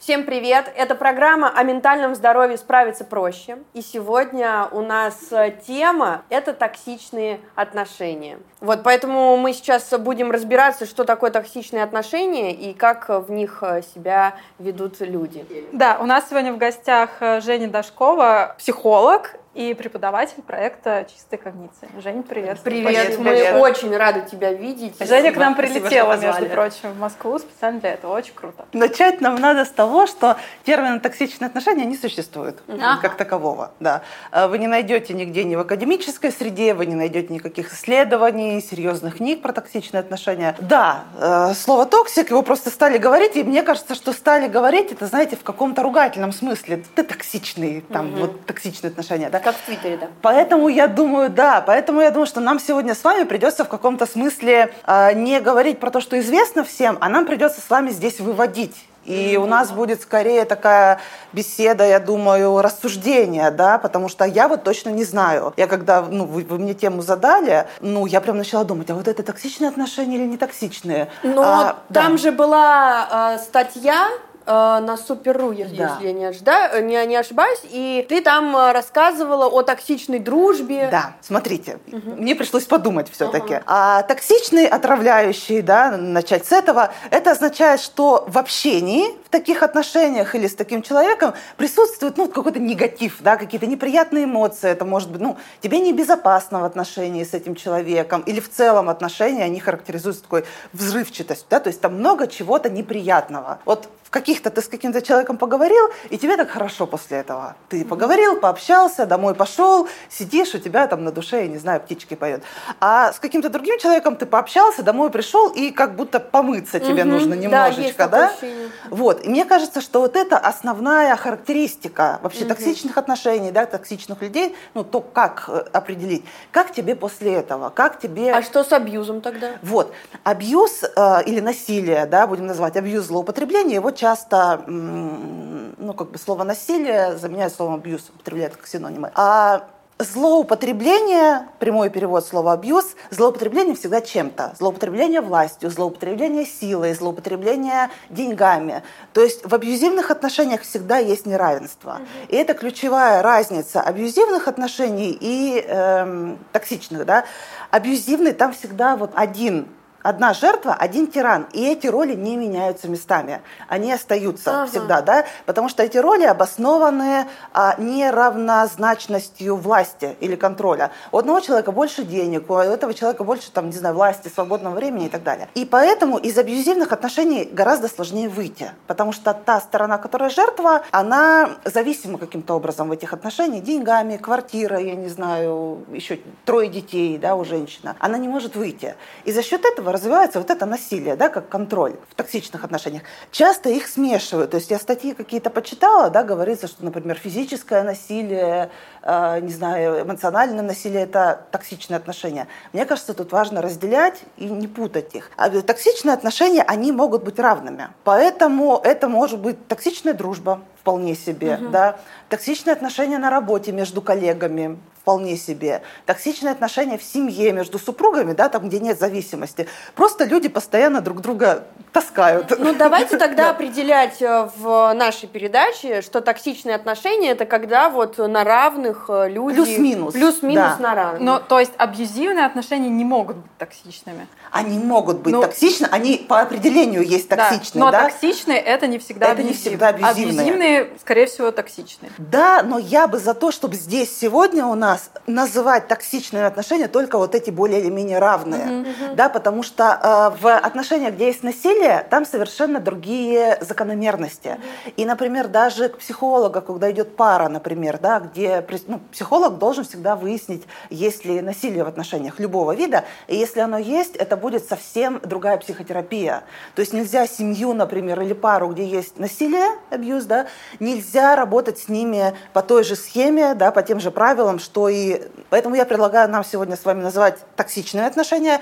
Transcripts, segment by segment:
Всем привет! Это программа о ментальном здоровье справиться проще. И сегодня у нас э, тема – это токсичные отношения. Вот, поэтому мы сейчас будем разбираться, что такое токсичные отношения и как в них э, себя ведут люди. Да, у нас сегодня в гостях э, Женя Дашкова, психолог и преподаватель проекта «Чистая когниция». Женя, привет. Привет, мы привет. очень рады тебя видеть. Женя к нам прилетела, между прочим, в Москву специально для этого. Очень круто. Начать нам надо с того, что термин «токсичные отношения» не существует ага. как такового. Да. А вы не найдете нигде ни в академической среде, вы не найдете никаких исследований, серьезных книг про токсичные отношения. Да, э, слово «toxic», его просто стали говорить, и мне кажется, что стали говорить, это, знаете, в каком-то ругательном смысле. Ты токсичный, там, угу. вот токсичные отношения. Да? Как в Твиттере, да. Поэтому я думаю, да, поэтому я думаю, что нам сегодня с вами придется в каком-то смысле э, не говорить про то, что известно всем, а нам придется с вами здесь выводить и у нас будет скорее такая беседа, я думаю, рассуждения, да, потому что я вот точно не знаю. Я когда, ну, вы, вы мне тему задали, ну, я прям начала думать, а вот это токсичные отношения или не токсичные? Но а, там да. же была э, статья на Супер.ру, если, да. я не, ожида, не, не ошибаюсь, и ты там э, рассказывала о токсичной дружбе. Да, смотрите, угу. мне пришлось подумать все-таки. Ага. А токсичный, отравляющий, да, начать с этого, это означает, что в общении, в таких отношениях или с таким человеком присутствует, ну, какой-то негатив, да, какие-то неприятные эмоции, это может быть, ну, тебе небезопасно в отношении с этим человеком, или в целом отношения, они характеризуются такой взрывчатостью, да, то есть там много чего-то неприятного. Вот в каких-то ты с каким-то человеком поговорил, и тебе так хорошо после этого. Ты поговорил, пообщался, домой пошел, сидишь, у тебя там на душе, я не знаю, птички поют. А с каким-то другим человеком ты пообщался, домой пришел, и как будто помыться тебе угу, нужно немножечко, да? да? Вот. И мне кажется, что вот это основная характеристика вообще угу. токсичных отношений, да, токсичных людей, ну, то как э, определить, как тебе после этого, как тебе... А что с абьюзом тогда? Вот. Абьюз э, или насилие, да, будем называть абьюз злоупотребление, его часто, ну, как бы слово насилие заменяет словом абьюз, употребляют как синонимы. А Злоупотребление, прямой перевод слова абьюз, злоупотребление всегда чем-то. Злоупотребление властью, злоупотребление силой, злоупотребление деньгами. То есть в абьюзивных отношениях всегда есть неравенство. И это ключевая разница абьюзивных отношений и эм, токсичных. Да? Абьюзивный там всегда вот один одна жертва, один тиран. И эти роли не меняются местами. Они остаются ага. всегда, да? Потому что эти роли обоснованы а, неравнозначностью власти или контроля. У одного человека больше денег, у этого человека больше, там, не знаю, власти, свободного времени и так далее. И поэтому из абьюзивных отношений гораздо сложнее выйти. Потому что та сторона, которая жертва, она зависима каким-то образом в этих отношениях, деньгами, квартирой, я не знаю, еще трое детей, да, у женщины. Она не может выйти. И за счет этого развивается вот это насилие, да, как контроль в токсичных отношениях. Часто их смешивают. То есть я статьи какие-то почитала, да, говорится, что, например, физическое насилие, э, не знаю, эмоциональное насилие – это токсичные отношения. Мне кажется, тут важно разделять и не путать их. А токсичные отношения, они могут быть равными. Поэтому это может быть токсичная дружба, вполне себе, угу. да, токсичные отношения на работе между коллегами, вполне себе. Токсичные отношения в семье между супругами, да, там, где нет зависимости. Просто люди постоянно друг друга таскают. Ну, давайте тогда определять э, в нашей передаче, что токсичные отношения – это когда вот на равных э, люди… Плюс-минус. Плюс-минус да. на равных. Ну, то есть абьюзивные отношения не могут быть токсичными? Они могут быть ну, токсичны, они по определению есть токсичные, да? Но да? токсичные – это не всегда Это не всегда абьюзивные. Абьюзивные, скорее всего, токсичные. Да, но я бы за то, чтобы здесь сегодня у нас называть токсичными отношения только вот эти более или менее равные, uh-huh, да, потому что э, в отношениях, где есть насилие, там совершенно другие закономерности. Uh-huh. И, например, даже к психологу, когда идет пара, например, да, где ну, психолог должен всегда выяснить, есть ли насилие в отношениях любого вида, и если оно есть, это будет совсем другая психотерапия. То есть нельзя семью, например, или пару, где есть насилие, абьюз, да, нельзя работать с ними по той же схеме, да, по тем же правилам, что и поэтому я предлагаю нам сегодня с вами называть токсичные отношения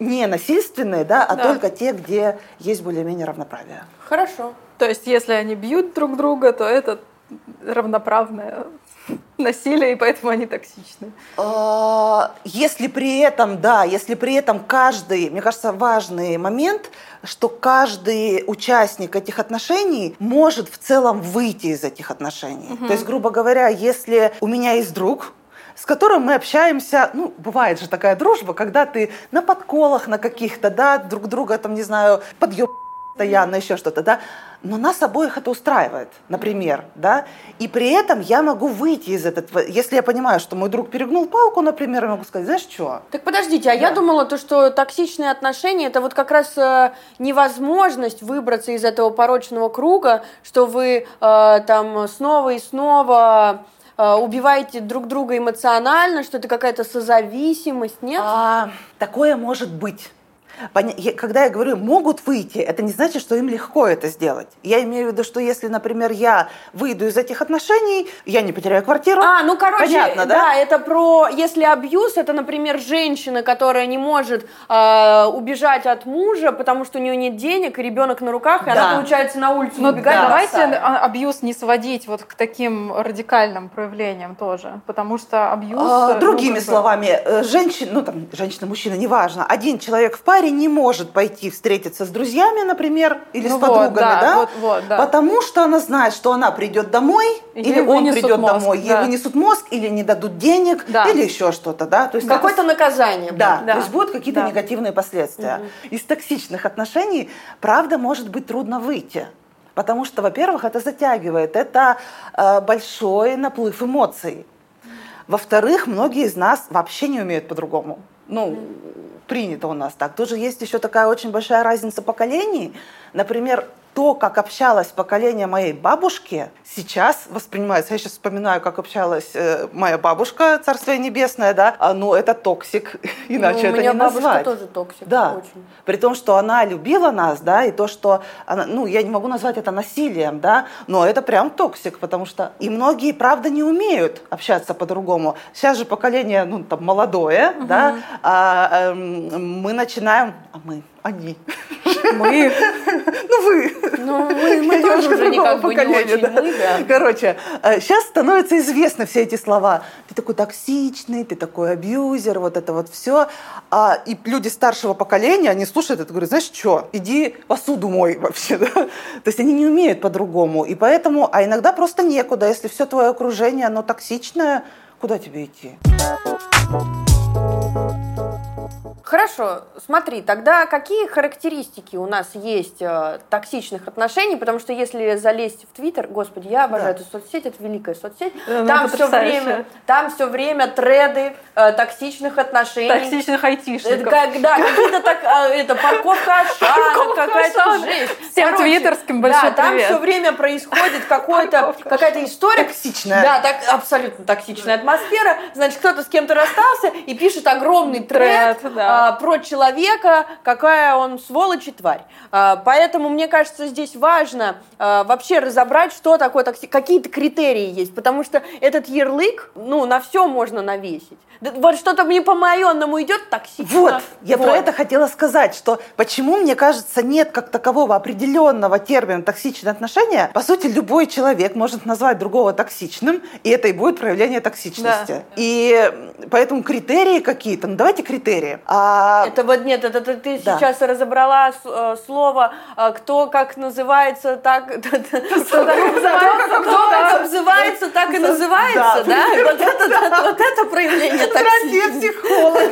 не насильственные, да, а да. только те, где есть более-менее равноправие. Хорошо. То есть, если они бьют друг друга, то это равноправное насилие, и поэтому они токсичны. А, если при этом, да, если при этом каждый, мне кажется, важный момент, что каждый участник этих отношений может в целом выйти из этих отношений. Угу. То есть, грубо говоря, если у меня есть друг, с которым мы общаемся, ну, бывает же такая дружба, когда ты на подколах на каких-то, да, друг друга там, не знаю, подъеб постоянно, еще что-то, да, но нас обоих это устраивает, например, да, и при этом я могу выйти из этого, если я понимаю, что мой друг перегнул палку, например, я могу сказать, знаешь что? Так подождите, а да. я думала, то, что токсичные отношения, это вот как раз э, невозможность выбраться из этого порочного круга, что вы э, там снова и снова э, убиваете друг друга эмоционально, что это какая-то созависимость, нет? А, такое может быть. Когда я говорю «могут выйти», это не значит, что им легко это сделать. Я имею в виду, что если, например, я выйду из этих отношений, я не потеряю квартиру. А, ну, короче, Понятно, да? да, это про, если абьюз, это, например, женщина, которая не может э, убежать от мужа, потому что у нее нет денег, и ребенок на руках, и да. она, получается, на улицу Но ну убегает. Да. Давайте абьюз не сводить вот к таким радикальным проявлениям тоже, потому что абьюз... А, ну, другими словами, э, женщина, ну, там, женщина-мужчина, неважно, один человек в паре парень не может пойти встретиться с друзьями, например, или ну с подругами, вот, да, да? Вот, вот, да, потому что она знает, что она придет домой, или, или он придет мозг, домой, да. ей вынесут мозг, или не дадут денег, да. или еще что-то, да? То есть какое-то наказание. Да, да, то есть будут какие-то да. негативные последствия. Угу. Из токсичных отношений, правда, может быть трудно выйти. Потому что, во-первых, это затягивает, это э, большой наплыв эмоций. Во-вторых, многие из нас вообще не умеют по-другому. Ну, принято у нас так. Тоже есть еще такая очень большая разница поколений. Например, то, как общалось поколение моей бабушки, сейчас воспринимается. Я сейчас вспоминаю, как общалась э, моя бабушка, Царствие Небесное, да, а, ну, это toxic, иначе ну, это не назвать. У меня бабушка тоже toxic, да. очень. При том, что она любила нас, да, и то, что, она, ну, я не могу назвать это насилием, да, но это прям toxic, потому что и многие, правда, не умеют общаться по-другому. Сейчас же поколение, ну, там, молодое, угу. да, а, а, мы начинаем, а мы, они. Мы? Ну, вы. Ну, мы, мы тоже уже никак бы не очень да. мы, да. Короче, сейчас э, становятся известны все эти слова. Ты такой токсичный, ты такой абьюзер, вот это вот все. А, и люди старшего поколения, они слушают это говорят, знаешь что, иди посуду мой вообще. Да? То есть они не умеют по-другому. И поэтому, а иногда просто некуда. Если все твое окружение, оно токсичное, куда тебе идти? Хорошо, смотри, тогда какие характеристики у нас есть э, токсичных отношений? Потому что если залезть в Твиттер, господи, я обожаю да. эту соцсеть, это великая соцсеть. Да, там все время, там все время треды э, токсичных отношений. Токсичных айтишников. Когда какие-то так, э, это парковка Ашана, какая-то жесть. Всем Короче, твиттерским большой Да, там все время происходит какое-то какая-то история. Токсичная. Да, так, абсолютно токсичная атмосфера. Значит, кто-то с кем-то расстался и пишет огромный тред, тред да а, про человека, какая он сволочь и тварь. А, поэтому мне кажется, здесь важно а, вообще разобрать, что такое такси, какие-то критерии есть, потому что этот ярлык, ну, на все можно навесить. Вот что-то мне по-майонному идет токсично. Вот, я вот. про это хотела сказать, что почему, мне кажется, нет как такового определенного термина токсичные отношения. По сути, любой человек может назвать другого токсичным, и это и будет проявление токсичности. Да. И поэтому критерии какие-то, ну давайте критерии. А... Это вот нет, это, это ты да. сейчас разобрала э, слово, э, кто как называется, так... Кто как обзывается, так и называется, да? Вот это проявление. Психолог.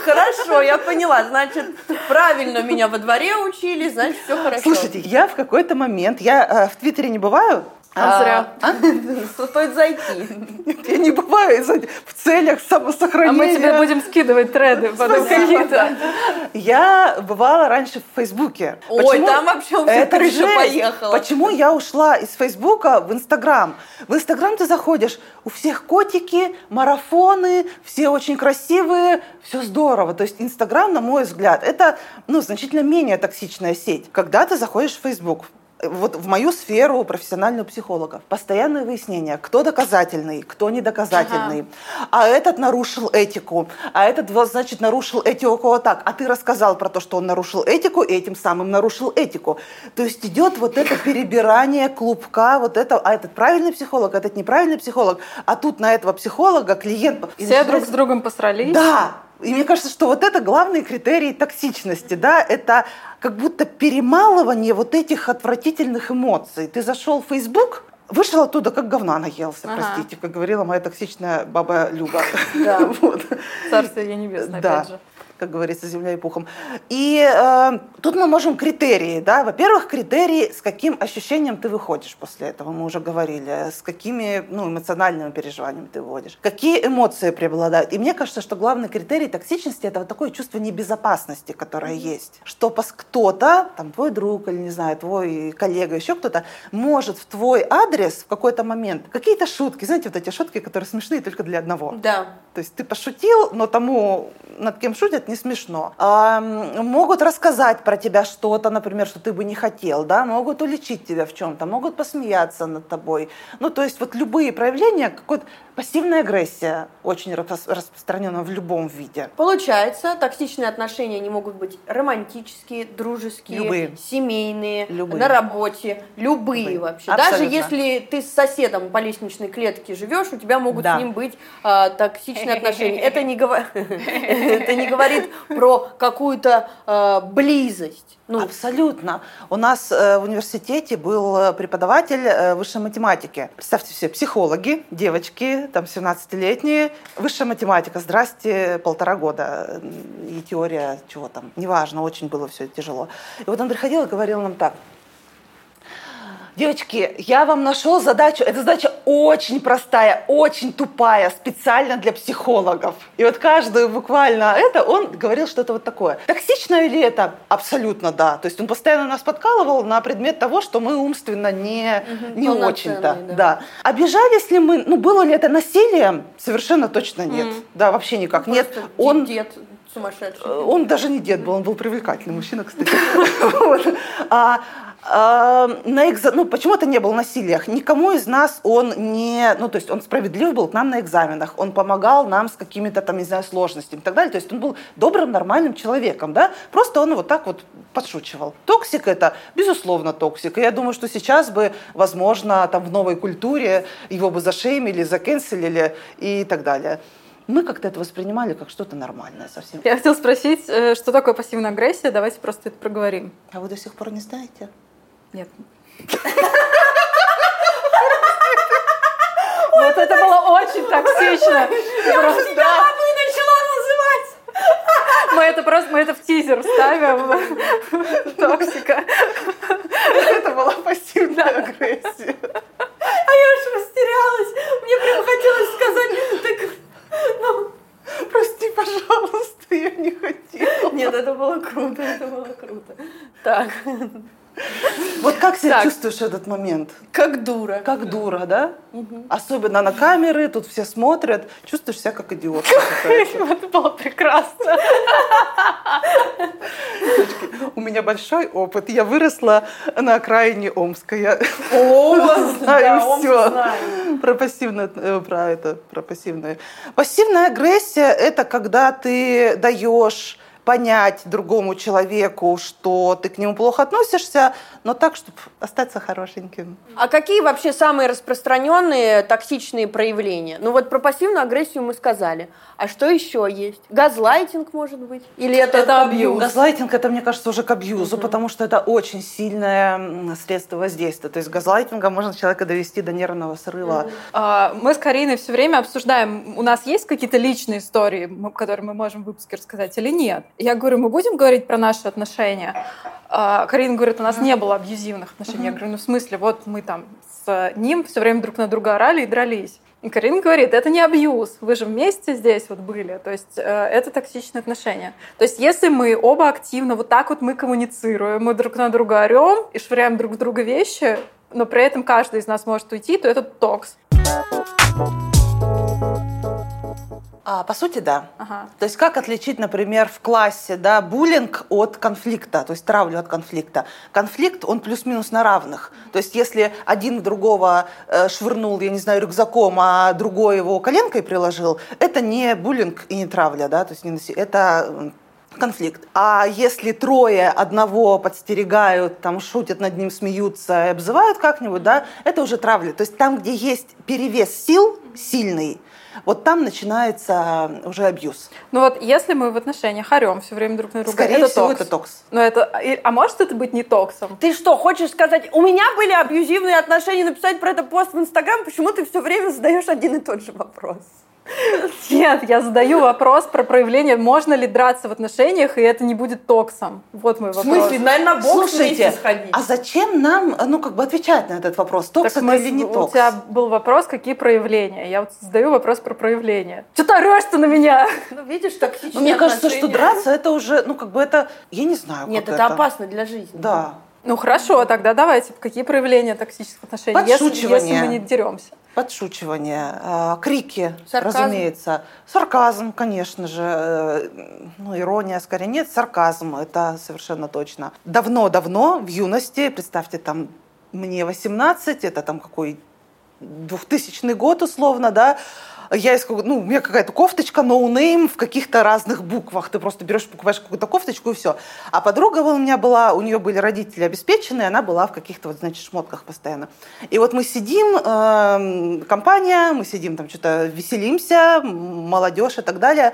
Хорошо, я поняла. Значит, правильно меня во дворе учили, значит, все хорошо. Слушайте, я в какой-то момент, я э, в Твиттере не бываю, а, зря. А? Стоит зайти. Я не бываю в целях самосохранения. А мы тебе будем скидывать треды потом какие-то. Я бывала раньше в Фейсбуке. Ой, Почему? там вообще у всех крыша поехала. Почему я ушла из Фейсбука в Инстаграм? В Инстаграм ты заходишь, у всех котики, марафоны, все очень красивые, все здорово. То есть Инстаграм, на мой взгляд, это ну, значительно менее токсичная сеть. Когда ты заходишь в Фейсбук, вот в мою сферу профессиональную психолога. Постоянное выяснение, кто доказательный, кто недоказательный. Ага. А этот нарушил этику, а этот, значит, нарушил этику вот так. А ты рассказал про то, что он нарушил этику, и этим самым нарушил этику. То есть идет вот это перебирание клубка, вот это, а этот правильный психолог, а этот неправильный психолог, а тут на этого психолога клиент... Все друг с другом посрались. Да, и мне кажется, что вот это главный критерий токсичности, да, это как будто перемалывание вот этих отвратительных эмоций. Ты зашел в Facebook, Вышел оттуда, как говна наелся, ага. простите, как говорила моя токсичная баба Люба. Да, вот. Царствие небесное, опять же как говорится, земля и пухом. И э, тут мы можем критерии, да, во-первых, критерии, с каким ощущением ты выходишь после этого, мы уже говорили, с какими ну, эмоциональными переживаниями ты выходишь, какие эмоции преобладают. И мне кажется, что главный критерий токсичности это вот такое чувство небезопасности, которое mm-hmm. есть, что кто-то, там твой друг или не знаю, твой коллега, еще кто-то может в твой адрес в какой-то момент какие-то шутки, знаете, вот эти шутки, которые смешные только для одного. Да. То есть ты пошутил, но тому, над кем шутят, не смешно. А, могут рассказать про тебя что-то, например, что ты бы не хотел, да, могут уличить тебя в чем-то, могут посмеяться над тобой. Ну, то есть вот любые проявления какой-то Пассивная агрессия очень распространена в любом виде. Получается, токсичные отношения не могут быть романтические, дружеские, любые. семейные, любые. на работе, любые, любые. вообще. Абсолютно. Даже если ты с соседом по лестничной клетке живешь, у тебя могут да. с ним быть э, токсичные отношения. Это не, это не говорит про какую-то э, близость. Ну. Абсолютно. У нас э, в университете был преподаватель э, высшей математики. Представьте себе, психологи, девочки, там 17-летние, высшая математика, здрасте, полтора года. И теория, чего там, неважно, очень было все тяжело. И вот он приходил и говорил нам так – Девочки, я вам нашел задачу. Эта задача очень простая, очень тупая, специально для психологов. И вот каждую буквально это он говорил что-то вот такое. Токсично ли это? Абсолютно да. То есть он постоянно нас подкалывал на предмет того, что мы умственно не, угу, не очень-то. Да. да. Обижались ли мы? Ну, было ли это насилием? Совершенно точно нет. Угу. Да, вообще никак. Ну, нет. Он... Дед сумасшедший. Он даже не дед был, он был привлекательный мужчина, кстати. На экза... ну, почему это не было насилием? Никому из нас он не, ну, то есть он справедлив был к нам на экзаменах, он помогал нам с какими-то там, не знаю, сложностями и так далее. То есть он был добрым, нормальным человеком, да? Просто он вот так вот подшучивал. Toxic это, безусловно, toxic. И я думаю, что сейчас бы, возможно, там в новой культуре его бы зашеймили, закенселили и так далее мы как-то это воспринимали как что-то нормальное совсем. Я хотела спросить, э, что такое пассивная агрессия? Давайте просто это проговорим. А вы до сих пор не знаете? Нет. Вот это было очень токсично. Я просто начала называть. Мы это просто, мы это в тизер ставим. Токсика. Это была пассивная агрессия. А я уж растерялась. Мне прям хотелось сказать, так, ну, прости, пожалуйста, я не хотела. Нет, это было круто, это было круто. Так. Вот как себя так. чувствуешь в этот момент? Как дура. Как дура, да? Угу. Особенно на камеры, тут все смотрят, чувствуешь себя как идиот. Это было прекрасно. У меня большой опыт. Я выросла на окраине Омска. Я знаю все. Про пассивное, э, про это, про пассивное. Пассивная агрессия – это когда ты даешь понять другому человеку, что ты к нему плохо относишься, но так, чтобы остаться хорошеньким. А какие вообще самые распространенные токсичные проявления? Ну вот про пассивную агрессию мы сказали. А что еще есть? Газлайтинг, может быть? Или это, это абьюз? Газлайтинг, это, мне кажется, уже к абьюзу, угу. потому что это очень сильное средство воздействия. То есть газлайтингом можно человека довести до нервного срыва. Угу. Мы с Кариной все время обсуждаем, у нас есть какие-то личные истории, которые мы можем в выпуске рассказать или нет? Я говорю, мы будем говорить про наши отношения? А, Карина говорит, у нас не было абьюзивных отношений. Я говорю, ну в смысле, вот мы там с ним все время друг на друга орали и дрались. И Карина говорит, это не абьюз, вы же вместе здесь вот были, то есть э, это токсичные отношения. То есть если мы оба активно, вот так вот мы коммуницируем, мы друг на друга орем и швыряем друг в друга вещи, но при этом каждый из нас может уйти, то это токс. А, по сути, да. Ага. То есть как отличить, например, в классе да, буллинг от конфликта, то есть травлю от конфликта? Конфликт, он плюс-минус на равных. То есть если один другого э, швырнул, я не знаю, рюкзаком, а другой его коленкой приложил, это не буллинг и не травля, да, то есть не наси- это конфликт. А если трое одного подстерегают, там шутят над ним, смеются и обзывают как-нибудь, да, это уже травля. То есть там, где есть перевес сил сильный, вот там начинается уже абьюз. Ну вот, если мы в отношениях орем все время друг на друга, Скорее это всего, токс. это токс. Но это, и- а может это быть не токсом? Ты что, хочешь сказать, у меня были абьюзивные отношения, написать про это пост в Инстаграм, почему ты все время задаешь один и тот же вопрос? Нет, я задаю вопрос про проявление, можно ли драться в отношениях, и это не будет токсом. Вот мой В вопрос. смысле, наверное, на бокс Слушайте, сходить. а зачем нам, ну, как бы отвечать на этот вопрос? Токс Так это мы- или не у токс? тебя был вопрос, какие проявления. Я вот задаю вопрос про проявления. Что ты орешь-то на меня? Ну, видишь, токсичные Ну, мне кажется, что драться это уже, ну, как бы это, я не знаю, Нет, как это опасно для жизни. Да. Ну хорошо, тогда давайте. Какие проявления токсических отношений? Если, если мы не деремся. Подшучивание, э, крики, Сарказм. разумеется. Сарказм, конечно же. э, Ну, ирония скорее нет. Сарказм, это совершенно точно. Давно-давно, в юности, представьте, там, мне 18, это там какой 2000 год условно, да, я из, ну, у меня какая-то кофточка, no name в каких-то разных буквах. Ты просто берешь, покупаешь какую-то кофточку и все. А подруга у меня была, у нее были родители обеспеченные, она была в каких-то, вот, значит, шмотках постоянно. И вот мы сидим, эм, компания, мы сидим там что-то веселимся, молодежь и так далее.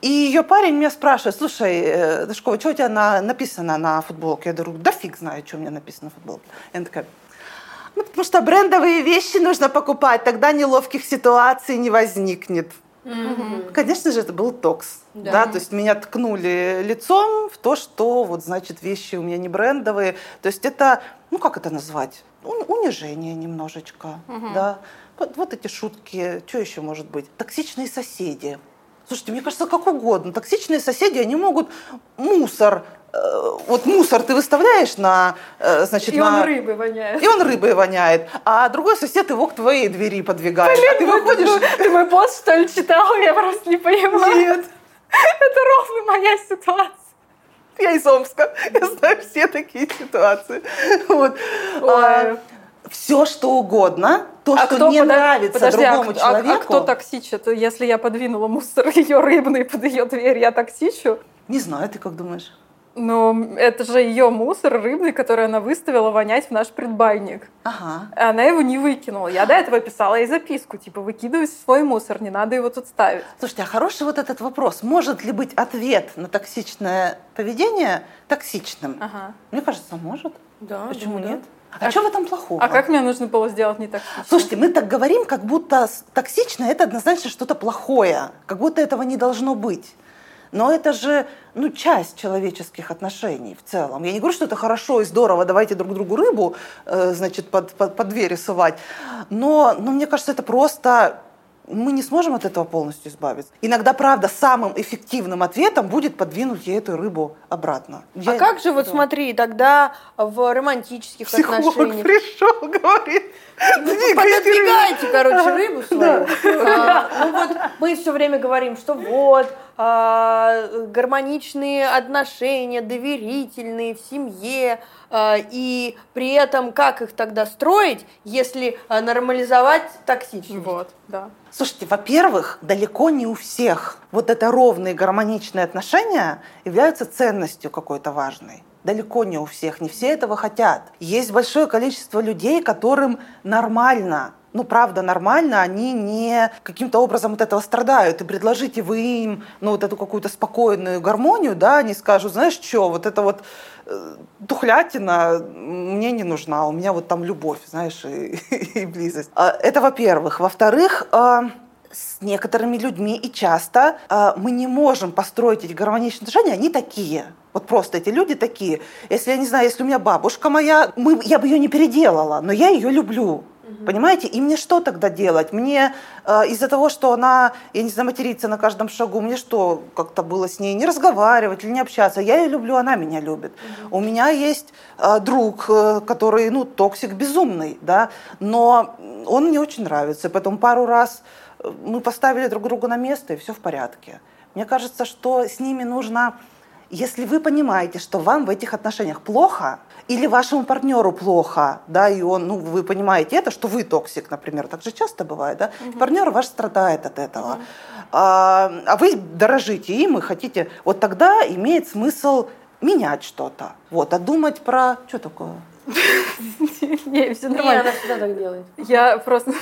И ее парень меня спрашивает, слушай, э, Дашкова, что у тебя на- написано на футболке? Я говорю, да фиг знает, что у меня написано на футболке. И она такая, ну, потому что брендовые вещи нужно покупать, тогда неловких ситуаций не возникнет. Конечно же, это был токс. Да. Да. то есть меня ткнули лицом в то, что вот значит вещи у меня не брендовые. То есть это, ну как это назвать? Унижение немножечко. Да. Вот, вот эти шутки, что еще может быть? Токсичные соседи. Слушайте, мне кажется, как угодно. Токсичные соседи, они могут мусор, э, вот мусор ты выставляешь на, э, значит, И на... он рыбой воняет. И он рыбой воняет, а другой сосед его к твоей двери подвигает. а ты выходишь... Ты мой пост, что ли, читала? Я просто не понимаю. Нет, Это ровно моя ситуация. я из Омска, я знаю все такие ситуации. Вот. Ой. Все что угодно, то, А что кто не подо- нравится подожди, а другому а- человеку. А, кто токсичит? Если я подвинула мусор ее рыбный под ее дверь, я токсичу? Не знаю, ты как думаешь? Ну, это же ее мусор рыбный, который она выставила вонять в наш предбанник. Ага. Она его не выкинула. Я до этого писала ей записку, типа, выкидывай свой мусор, не надо его тут ставить. Слушайте, а хороший вот этот вопрос. Может ли быть ответ на токсичное поведение токсичным? Ага. Мне кажется, может. Да, Почему думаю, нет? А, что в этом плохого? А как мне нужно было сделать не токсично? Слушайте, мы так говорим, как будто токсично это однозначно что-то плохое, как будто этого не должно быть. Но это же ну, часть человеческих отношений в целом. Я не говорю, что это хорошо и здорово, давайте друг другу рыбу э, значит, под, под, под двери сувать. Но, но мне кажется, это просто мы не сможем от этого полностью избавиться. Иногда, правда, самым эффективным ответом будет подвинуть ей эту рыбу обратно. А Я- как же, вот Да. смотри, тогда в романтических Психолог отношениях... пришел, говорит, Ну, двигайте рыбу. Пододвигайте, короче, рыбу свою. А, ну вот мы все время говорим, что вот а, гармоничные отношения, доверительные в семье, а, и при этом как их тогда строить, если а, нормализовать токсичность? Вот, да. Слушайте, во-первых, далеко не у всех вот это ровные гармоничные отношения являются ценностью какой-то важной. Далеко не у всех, не все этого хотят. Есть большое количество людей, которым нормально, ну правда нормально, они не каким-то образом от этого страдают. И предложите вы им ну, вот эту какую-то спокойную гармонию, да, они скажут, знаешь что, вот это вот тухлятина мне не нужна, у меня вот там любовь, знаешь, и, и близость. А, Это во-первых. Во-вторых, а, с некоторыми людьми и часто а, мы не можем построить эти гармоничные отношения, они такие. Вот просто эти люди такие. Если, я не знаю, если у меня бабушка моя, мы, я бы ее не переделала, но я ее люблю. Понимаете? И мне что тогда делать? Мне э, из-за того, что она, я не знаю, матерится на каждом шагу, мне что, как-то было с ней не разговаривать или не общаться? Я ее люблю, она меня любит. У меня есть э, друг, э, который, ну, toxic безумный, да, но он мне очень нравится. Потом пару раз э, мы поставили друг друга на место, и все в порядке. Мне кажется, что с ними нужно, если вы понимаете, что вам в этих отношениях плохо, или вашему партнеру плохо, да, и он, ну, вы понимаете это, что вы toxic, например, так же часто бывает, да, угу. партнер ваш страдает от этого, угу. а, а вы дорожите им и хотите, вот тогда имеет смысл менять что-то, вот, а думать про, что такое? Не, все нормально. она всегда так делает. Я просто...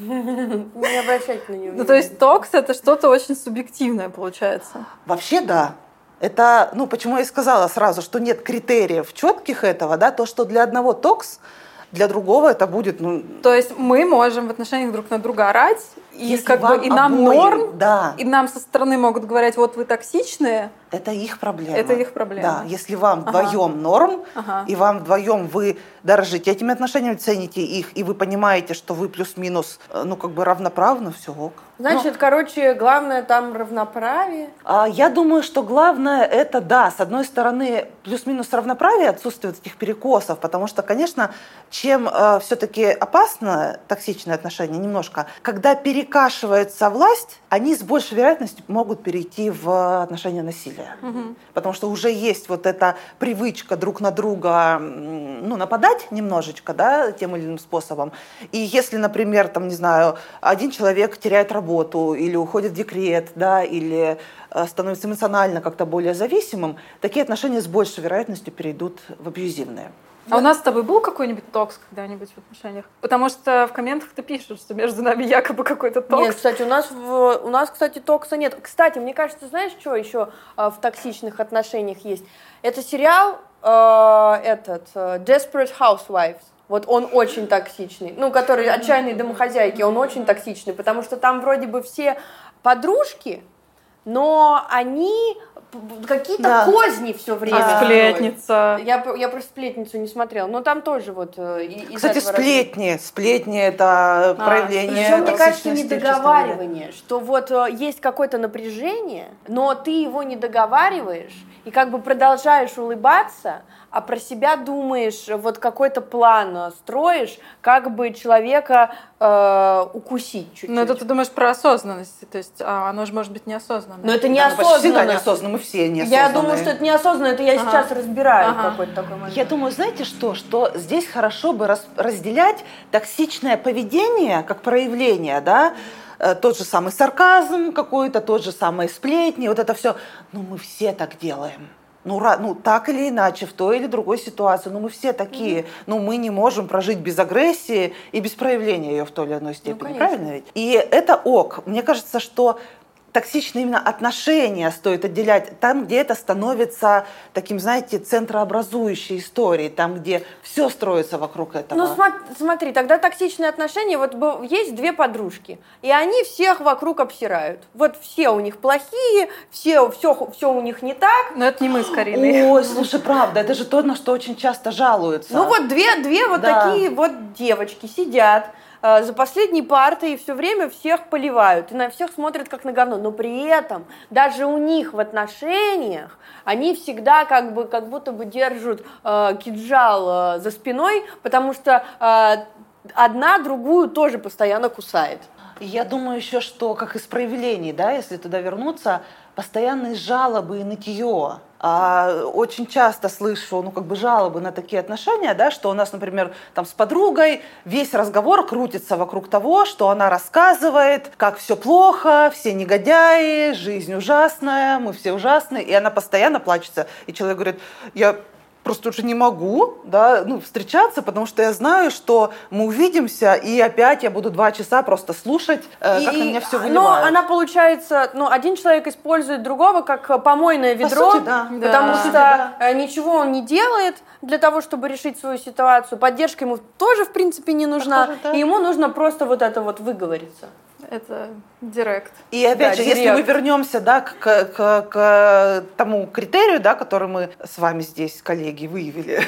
Не обращайте на нее Ну, то есть токс — это что-то очень субъективное, получается. Вообще, да. Это, ну, почему я и сказала сразу, что нет критериев четких этого, да, то, что для одного токс, для другого это будет, ну... То есть мы можем в отношениях друг на друга орать, и Если как бы и нам обоим, норм, да. и нам со стороны могут говорить, вот вы токсичные, это их проблема. Это их проблема. Да, если вам Ага. вдвоем норм, Ага. и вам вдвоем вы дорожите этими отношениями, цените их, и вы понимаете, что вы плюс-минус, э, ну, как бы равноправны, все ок. Значит, короче, главное там равноправие. А Я думаю, что главное это, да, с одной стороны, плюс-минус равноправие, отсутствие этих перекосов, потому что, конечно, чем все-таки опасно токсичные отношения немножко, когда перекашивается власть, они с большей вероятностью могут перейти в отношения насилия. Потому что уже есть вот эта привычка друг на друга ну, нападать немножечко, да, тем или иным способом. И если, например, там, не знаю, один человек теряет работу или уходит в декрет, да, или э, становится эмоционально как-то более зависимым, такие отношения с большей вероятностью перейдут в абьюзивные. А у нас с тобой был какой-нибудь токс когда-нибудь в отношениях? Потому что в комментах-то пишут, что между нами якобы какой-то токс. Нет, кстати, у нас, в, у нас, кстати, токса нет. Кстати, мне кажется, знаешь, что еще а, в токсичных отношениях есть? Это сериал э, этот э, Desperate Housewives. Вот он очень токсичный. Ну, который отчаянные домохозяйки, он очень токсичный, потому что там вроде бы все подружки, но они какие-то Да. козни все время. А, сплетница. Я, я просто сплетницу не смотрела, но там тоже вот э, и- Кстати, сплетни. Сплетни – это проявление Причем, мне кажется, недоговаривание, что вот э, есть какое-то напряжение, но ты его не договариваешь, и как бы продолжаешь улыбаться, а про себя думаешь, вот какой-то план э, строишь, как бы человека э, укусить чуть-чуть. Ну, это ты думаешь про осознанность, то есть а, оно же может быть неосознанно. Но это деле. Да, ну, всегда неосознанно. неосознанно, мы все Я неосознанные. думаю, что это неосознанно, это я Ага. сейчас разбираю Ага. какой-то такой момент. Я думаю, знаете что? Что здесь хорошо бы рас- разделять токсичное поведение как проявление, да, Э, тот же самый сарказм какой-то, тот же самый сплетни, вот это все. Ну, мы все так делаем. Ну, ну, так или иначе, в той или другой ситуации, ну, мы все такие. Ну, мы не можем прожить без агрессии и без проявления ее в той или иной степени. конечно. Правильно ведь? И это ок. Мне кажется, что токсичные именно отношения стоит отделять там, где это становится таким, знаете, центрообразующей историей, там, где все строится вокруг этого. Ну смо- смотри, тогда токсичные отношения, вот был- есть две подружки, и они всех вокруг обсирают. Вот все у них плохие, все, все, все у них не так. Но это не мы с Кариной. Ой, слушай, правда, это же то, на что очень часто жалуются. Ну вот две, две вот Да. такие вот девочки сидят за последней партой все время всех поливают, и на всех смотрят как на говно. Но при этом даже у них в отношениях они всегда как бы как будто бы держат э, кинжал э, за спиной, потому что э, одна другую тоже постоянно кусает. Я думаю еще, что как из проявлений, да, если туда вернуться, постоянные жалобы и нытье. А, очень часто слышу, ну, как бы жалобы на такие отношения, да, что у нас, например, там с подругой весь разговор крутится вокруг того, что она рассказывает, как все плохо, все негодяи, жизнь ужасная, мы все ужасные, и она постоянно плачется. И человек говорит, я просто уже не могу да, ну, встречаться, потому что я знаю, что мы увидимся, и опять я буду два часа просто слушать, э, как на меня все Но выливают. она получается, ну, один человек использует другого как э, помойное По ведро, сути, да. потому Да. что Да. э, ничего он не делает для того, чтобы решить свою ситуацию. Поддержка ему тоже, в принципе, не нужна. Похоже, да. И ему нужно просто вот это вот выговориться. Это директ. И опять Да, же, если директ. мы вернемся да, к, к- к тому критерию, да, который мы с вами здесь, коллеги, выявили,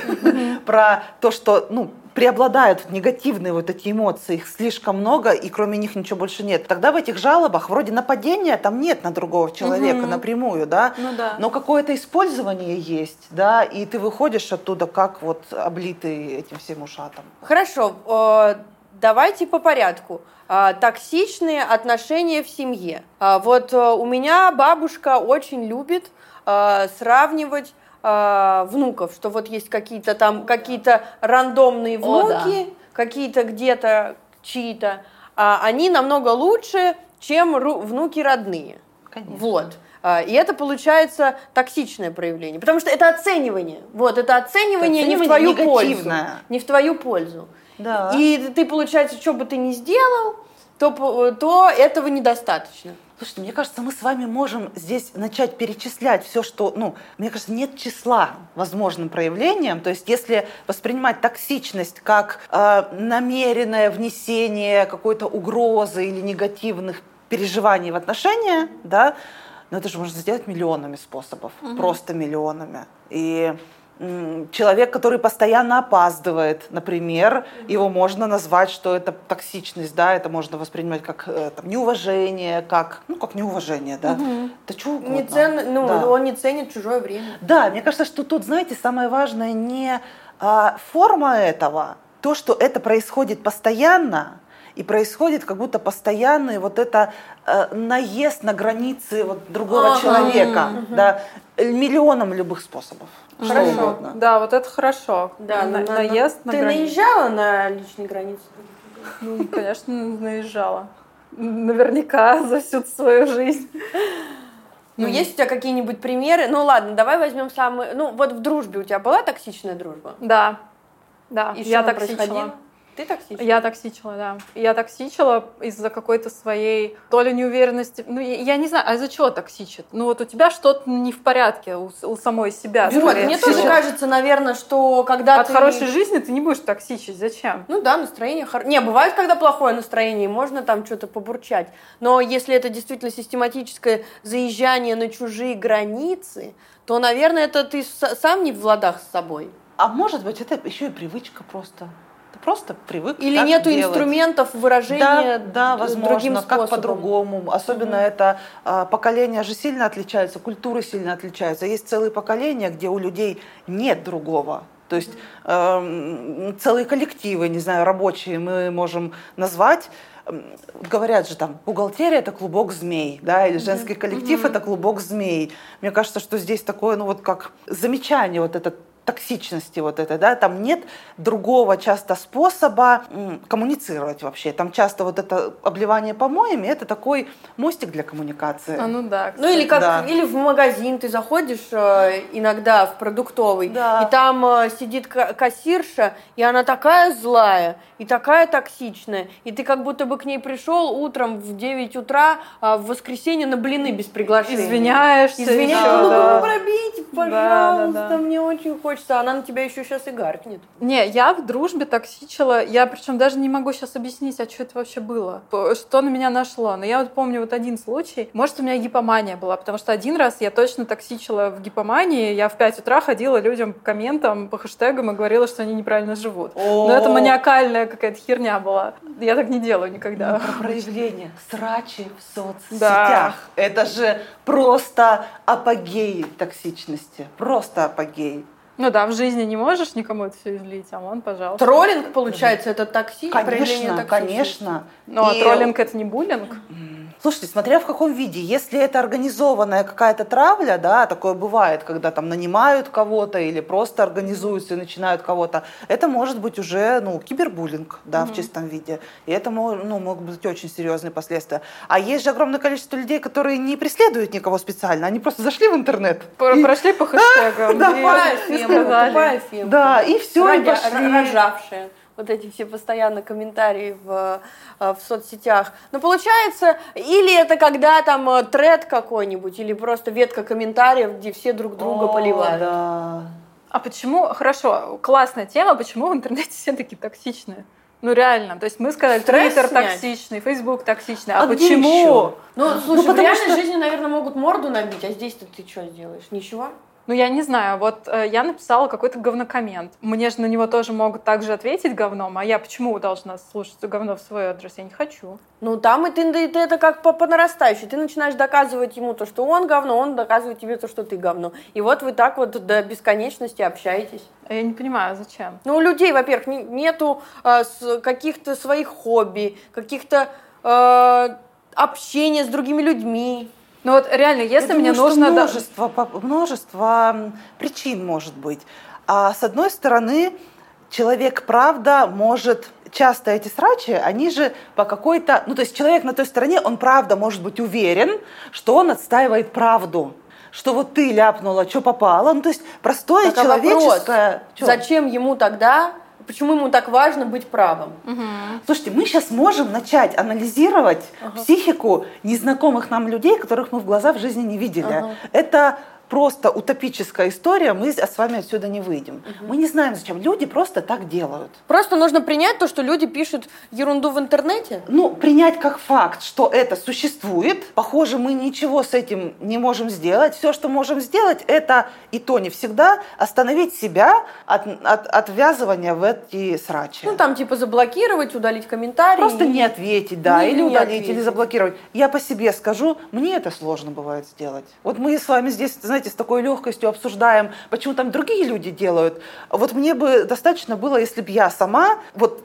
про то, что ну, преобладают негативные вот эти эмоции, их слишком много, и кроме них ничего больше нет. Тогда в этих жалобах вроде нападения там нет на другого человека Мгм. напрямую, да, Ну да. но какое-то использование есть, да, и ты выходишь оттуда как вот облитый этим всем ушатом. Хорошо, э, давайте по порядку. А, токсичные отношения в семье. А, вот а, у меня бабушка очень любит а, сравнивать внуков, что вот есть какие-то там какие-то рандомные внуки, да. какие-то где-то чьи-то, они намного лучше, чем внуки родные. Конечно. Вот. И это получается токсичное проявление, потому что это оценивание. Вот, это оценивание, не в оценивание твою пользу. негативное. Не в твою пользу. Да. И ты, получается, что бы ты ни сделал, то, то этого недостаточно. Слушайте, мне кажется, мы с вами можем здесь начать перечислять все, что, ну, мне кажется, нет числа возможным проявлением. То есть, если воспринимать токсичность как э, намеренное внесение какой-то угрозы или негативных переживаний в отношения, да, но это же можно сделать миллионами способов, просто миллионами. И человек, который постоянно опаздывает, например, его можно назвать, что это токсичность, да, это можно воспринимать как э, там, неуважение, как, ну, как неуважение, да. Это что угодно. Не цен- ну, Да. Он не ценит чужое время. Да, мне кажется, что тут, знаете, самое важное не а, форма этого, то, что это происходит постоянно, и происходит как будто постоянный вот это э, наезд на границы вот другого Ага. человека, да, миллионом любых способов. Что Хорошо. угодно. Да, вот это хорошо. Да, На- на- на- наезд на Ты границу. наезжала на личные границы? Ну, конечно, наезжала. Наверняка за всю свою жизнь. Ну, есть у тебя какие-нибудь примеры? Ну, ладно, давай возьмем самые... Ну, вот в дружбе у тебя была токсичная дружба? Да, да, И я что токсичила. происходило? Ты токсичная? Я токсичила, да. Я токсичила из-за какой-то своей то ли неуверенности. Ну, я, я не знаю, а из-за чего токсичит? Ну, вот у тебя что-то не в порядке у, у самой себя. Скорее мне всего. тоже кажется, наверное, что когда От ты... хорошей жизни ты не будешь токсичить. Зачем? Ну да, настроение хорошее. Не, бывает, когда плохое настроение, можно там что-то побурчать. Но если это действительно систематическое заезжание на чужие границы, то, наверное, это ты сам не в ладах с собой. А может быть, это еще и привычка просто. Просто привык Или так нету делать. инструментов выражения Да, да, возможно, другим как способом. по-другому. Особенно это а, поколения же сильно отличаются, культуры сильно отличаются. Есть целые поколения, где у людей нет другого. То есть эм, целые коллективы, не знаю, рабочие мы можем назвать. Говорят же там, бухгалтерия это клубок змей, да, или женский коллектив это клубок змей. Мне кажется, что здесь такое, ну вот как замечание вот это токсичности вот этой, да, там нет другого часто способа коммуницировать вообще. Там часто вот это обливание помоями, это такой мостик для коммуникации. А, ну да. Ну или как, Да. или в магазин ты заходишь э, иногда в продуктовый, Да. и там э, сидит ка- кассирша, и она такая злая, и такая токсичная, и ты как будто бы к ней пришел утром в 9 утра а в воскресенье на блины без приглашения. Извиняешься. Извиняешься, ну да. ну, пробейте, Да, пожалуйста, да, да. мне очень хочется, а она на тебя еще сейчас и гаркнет. Не, я в дружбе токсичила. Я причем даже не могу сейчас объяснить, а что это вообще было. Что на меня нашло. Но я вот помню вот один случай. Может, у меня гипомания была, потому что один раз я точно токсичила в гипомании. Я в 5 утра ходила людям по комментам, по хэштегам и говорила, что они неправильно живут. Но это О. маниакальная какая-то херня была. Я так не делаю Ну, никогда. Про проявление срачи в соцсетях. Да. Это же просто апогей токсичности. Просто апогей. Ну да, в жизни не можешь никому это все излить, а вон, пожалуйста. Троллинг, получается, это проявление Конечно, конечно. Ну а троллинг это не буллинг? Слушайте, смотря в каком виде. Если это организованная какая-то травля, да, такое бывает, когда там нанимают кого-то или просто организуются и начинают кого-то, это может быть уже, ну, кибербуллинг, да, в чистом виде. И это ну, могут быть очень серьезные последствия. А есть же огромное количество людей, которые не преследуют никого специально, они просто зашли в интернет. Про- и- Прошли по хэштегам. Да, и- тупая фемка. Да, и все, и пошли. рожавшие. Вот эти все постоянно комментарии в, э, в соцсетях. Но получается, или это когда там э, тред какой-нибудь, или просто ветка комментариев, где все друг друга О, поливают. да. А почему, хорошо, классная тема, почему в интернете все такие токсичные? Ну реально, то есть мы сказали, Твиттер токсичный, Фейсбук токсичный, а, А почему? еще? Ну, слушай, в потому реальной что- жизни, наверное, могут морду набить, а здесь-то ты что сделаешь? Ничего? Ну, я не знаю, вот э, я написала какой-то говнокоммент. Мне же на него тоже могут также ответить говном, а я почему должна слушать говно в свой адрес? Я не хочу. Ну, там и ты, ты это как по, по нарастающей. Ты начинаешь доказывать ему то, что он говно, он доказывает тебе то, что ты говно. И вот вы так вот до бесконечности общаетесь. Я не понимаю, зачем. Ну, у людей, во-первых, не- нету э, каких-то своих хобби, каких-то э, общения с другими людьми. Ну вот реально, Я если мне думаю, нужно... множество, множество причин может быть. А с одной стороны, человек, правда, может часто эти срачи, они же по какой-то... Ну, то есть человек на той стороне, он правда может быть уверен, что он отстаивает правду. Что вот ты ляпнула, что попало. Ну, то есть простое Так, а вопрос, человеческое... Зачем ему тогда, почему ему так важно быть правым? Мгм. Слушайте, мы сейчас можем начать анализировать психику незнакомых нам людей, которых мы в глаза в жизни не видели. Ага. Это просто утопическая история, мы с вами отсюда не выйдем. Мы не знаем, зачем. Люди просто так делают. Просто нужно принять то, что люди пишут ерунду в интернете. Ну, принять как факт, что это существует. Похоже, мы ничего с этим не можем сделать. Все, что можем сделать, это и то не всегда остановить себя от, от отвязывания в эти срачи. Ну, там, типа, заблокировать, удалить комментарии. Просто не ответить, да, Не- или не удалить, ответить. или заблокировать. Я по себе скажу, мне это сложно бывает сделать. Вот мы с вами здесь, знаете, с такой легкостью обсуждаем, почему там другие люди делают. Вот мне бы достаточно было, если бы я сама, вот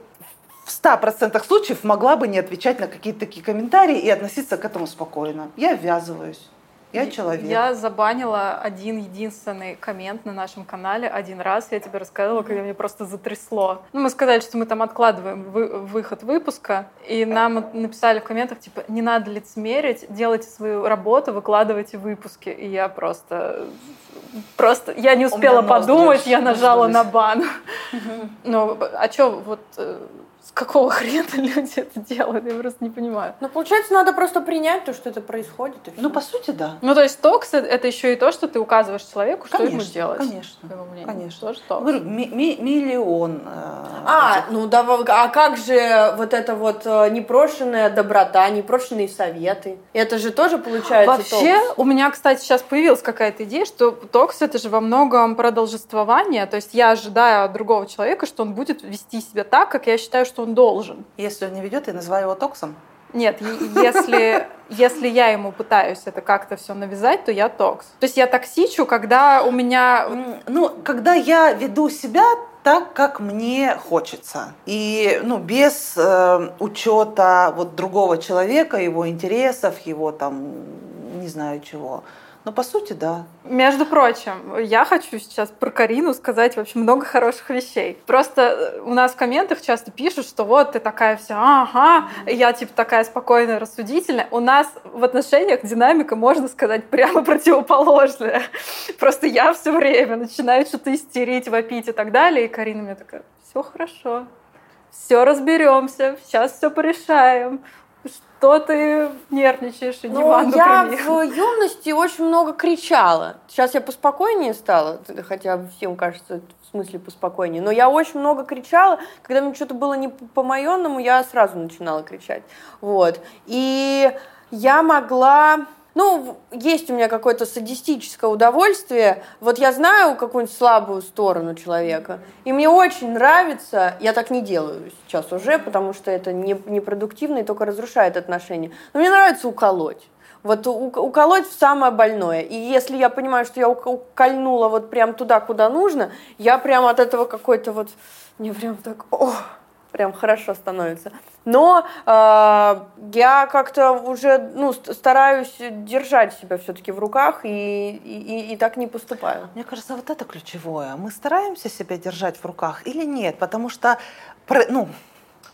в 100% случаев могла бы не отвечать на какие-то такие комментарии и относиться к этому спокойно. Я ввязываюсь. Я человек. Я забанила один единственный коммент на нашем канале один раз. Я тебе рассказывала, когда мне просто затрясло. Ну, мы сказали, что мы там откладываем вы- выход выпуска, и нам написали в комментах, типа, не надо лицемерить, делайте свою работу, выкладывайте выпуски. И я просто... Просто я не успела подумать, я аж нажала на бан. Ну, а что, вот э, с какого хрена люди это делают? Я просто не понимаю. Ну, получается, надо просто принять то, что это происходит. и Ну, по сути, да. Ну, то есть токс — это еще и то, что ты указываешь человеку, что ему Конечно, делать. конечно, конечно. Тоже токс. Говорю, ми- ми- миллион. э, А, этих- ну да, а как же вот это вот э, непрошенная доброта, непрошенные советы? Это же тоже получается Вообще, токс. у меня, кстати, сейчас появилась какая-то идея, что токс это же во многом про должествование. То есть я ожидаю от другого человека, что он будет вести себя так, как я считаю, что он должен. Если он не ведет, я называю его токсом. Нет, если, если я ему пытаюсь это как-то все навязать, то я токс. То есть я токсичу, когда у меня... Ну, когда я веду себя так, как мне хочется. И ну, без э, учета вот, другого человека, его интересов, его там, не знаю чего. Но по сути, да. Между прочим, я хочу сейчас про Карину сказать вообще много хороших вещей. Просто э, у нас в комментах часто пишут, что вот ты такая вся, ага, я типа такая спокойная, рассудительная. У нас в отношениях динамика, можно сказать, прямо противоположная. Просто я все время начинаю что-то истерить, вопить и так далее, и Карина мне такая, все хорошо, все разберемся, сейчас все порешаем. Что ты нервничаешь? Иди Ну, ванну я прими». в юности очень много кричала. Сейчас я поспокойнее стала, хотя всем кажется, в смысле поспокойнее. Но я очень много кричала. Когда мне что-то было не по-моенному, я сразу начинала кричать. Вот. И я могла... Ну, есть у меня какое-то садистическое удовольствие. Вот я знаю какую-нибудь слабую сторону человека, и мне очень нравится, я так не делаю сейчас уже, потому что это не, непродуктивно и только разрушает отношения. Но мне нравится уколоть. Вот уколоть в самое больное. И если я понимаю, что я ук- укольнула вот прям туда, куда нужно, я прям от этого какой-то вот... Мне прям так... О, прям хорошо становится. Но э, я как-то уже ну, ст- стараюсь держать себя все-таки в руках и, и, и- так не поступаю. Мне кажется, вот это ключевое. Мы стараемся себя держать в руках или нет? Потому что, ну,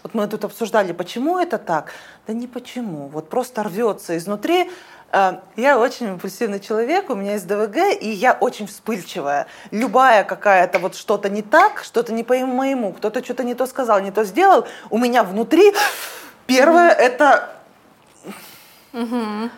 вот мы тут обсуждали, почему это так. Да не почему. Вот просто рвется изнутри. Э, Я очень импульсивный человек, у меня есть ДВГ, и я очень вспыльчивая. Любая какая-то вот что-то не так, что-то не по моему, кто-то что-то не то сказал, не то сделал, у меня внутри первое это А,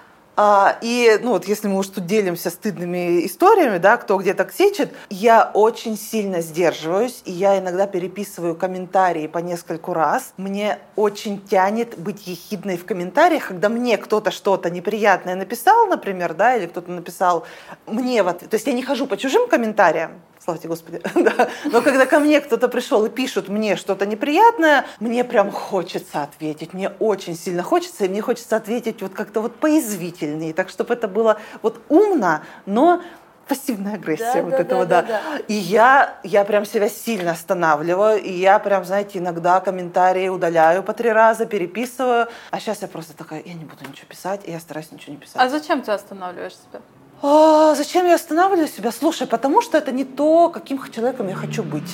и, ну вот, если мы уж тут делимся стыдными историями, да, кто где токсичит, я очень сильно сдерживаюсь, и я иногда переписываю комментарии по нескольку раз. Мне очень тянет быть ехидной в комментариях, когда мне кто-то что-то неприятное написал, например, да, или кто-то написал мне вот, то есть я не хожу по чужим комментариям, слава тебе Господи, да. но когда ко мне кто-то пришел и пишут мне что-то неприятное, мне прям хочется ответить, мне очень сильно хочется, и мне хочется ответить вот как-то вот поязвительнее, так чтобы это было вот умно, но пассивная агрессия Да, вот да, этого, да, да. да, И я, я прям себя сильно останавливаю, и я прям, знаете, иногда комментарии удаляю по три раза, переписываю, а сейчас я просто такая, я не буду ничего писать, и я стараюсь ничего не писать. А зачем ты останавливаешь себя? А, зачем я останавливаю себя? Слушай, потому что это не то, каким человеком я хочу быть.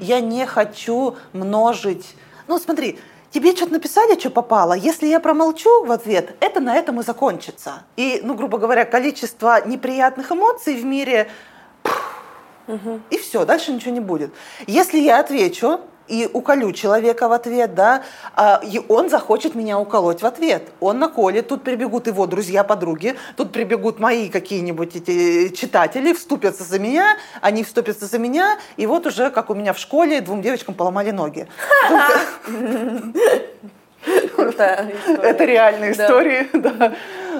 Я не хочу множить. Ну, смотри, тебе что-то написали, что попало. Если я промолчу в ответ, это на этом и закончится. И, ну, грубо говоря, количество неприятных эмоций в мире и все, дальше ничего не будет. Если я отвечу и уколю человека в ответ, да, а, и он захочет меня уколоть в ответ. Он наколет, тут прибегут его друзья-подруги, тут прибегут мои какие-нибудь эти читатели, вступятся за меня, они вступятся за меня, и вот уже, как у меня в школе, двум девочкам поломали ноги. Крутая история. Это реальные Да. истории, да.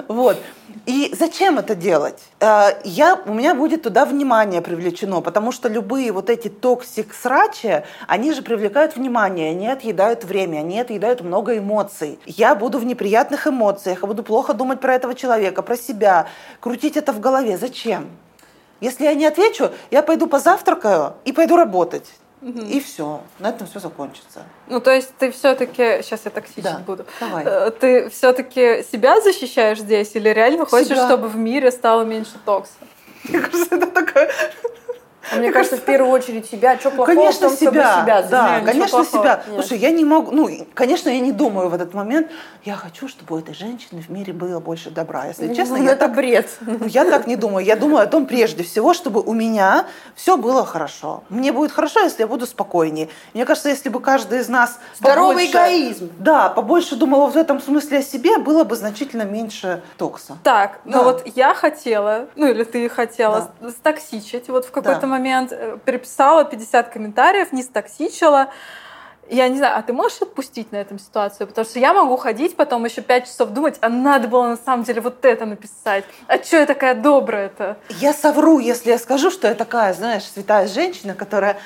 Вот. И зачем это делать? Э, Я, у меня будет туда внимание привлечено, потому что любые вот эти токсик-срачи, они же привлекают внимание, они отъедают время, они отъедают много эмоций. Я буду в неприятных эмоциях, я буду плохо думать про этого человека, про себя, крутить это в голове. Зачем? Если я не отвечу, я пойду позавтракаю и пойду работать. И все, на этом все закончится. Ну, то есть ты все-таки, сейчас я токсичить Да, буду, давай. Э, ты все-таки себя защищаешь здесь или реально хочешь, Себя. чтобы в мире стало меньше токса? Мне кажется, это такая Мне кажется, в первую очередь себя. Что плохого Конечно, в том, себя. себя да, ничего конечно, себя. Нет. Слушай, я не могу, ну, конечно, я не думаю в этот момент, я хочу, чтобы у этой женщины в мире было больше добра. Если честно, Ну, я это так, бред. ну, я так не думаю. Я думаю о том прежде всего, чтобы у меня все было хорошо. Мне будет хорошо, если я буду спокойнее. Мне кажется, если бы каждый из нас Здоровый побольше- эгоизм. Да, побольше думал в этом смысле о себе, было бы значительно меньше токса. Так, Да. ну вот я хотела, ну или ты хотела Да. стоксичить, вот в какой-то Да. момент э, переписала 50 комментариев, не стоксичила. Я не знаю, а ты можешь отпустить на этом ситуацию? Потому что я могу ходить потом еще 5 часов думать, а надо было на самом деле вот это написать. А что я такая добрая-то? Я совру, если я скажу, что я такая, знаешь, святая женщина, которая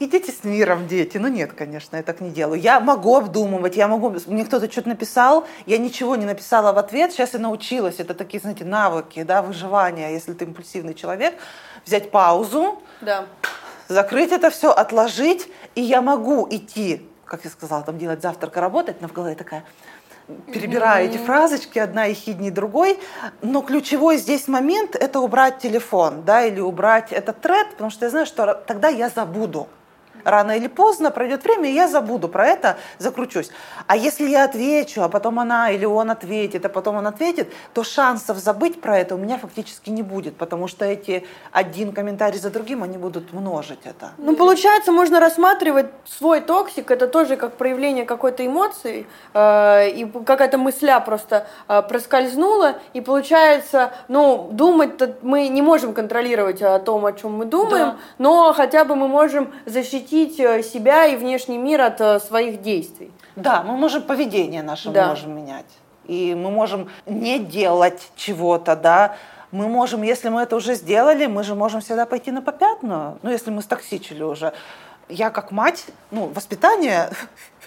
идите с миром, дети. Ну нет, конечно, я так не делаю. Я могу обдумывать, я могу... Мне кто-то что-то написал, я ничего не написала в ответ, сейчас я научилась. Это такие, знаете, навыки, да, выживания, если ты импульсивный человек. Взять паузу, Да. закрыть это все, отложить, и я могу идти, как я сказала, там делать завтрак и работать, но в голове такая перебираю эти фразочки, одна ехиднее другой, но ключевой здесь момент – это убрать телефон, да, или убрать этот тред, потому что я знаю, что тогда я забуду. Рано или поздно пройдет время, и я забуду про это, закручусь. А если я отвечу, а потом она или он ответит, а потом он ответит, то шансов забыть про это у меня фактически не будет, потому что эти один комментарий за другим, они будут множить это. Ну, получается, можно рассматривать свой токсик, это тоже как проявление какой-то эмоции, э, и какая-то мысля просто э, проскользнула, и получается, ну, думать-то мы не можем контролировать о том, о чем мы думаем, Да. но хотя бы мы можем защитить э, себя и внешний мир от э, своих действий. Да, мы можем поведение наше Да. можем менять. И мы можем не делать чего-то, да. Мы можем, если мы это уже сделали, мы же можем всегда пойти на попятную. Ну, если мы стоксичили уже. Я как мать, ну, воспитание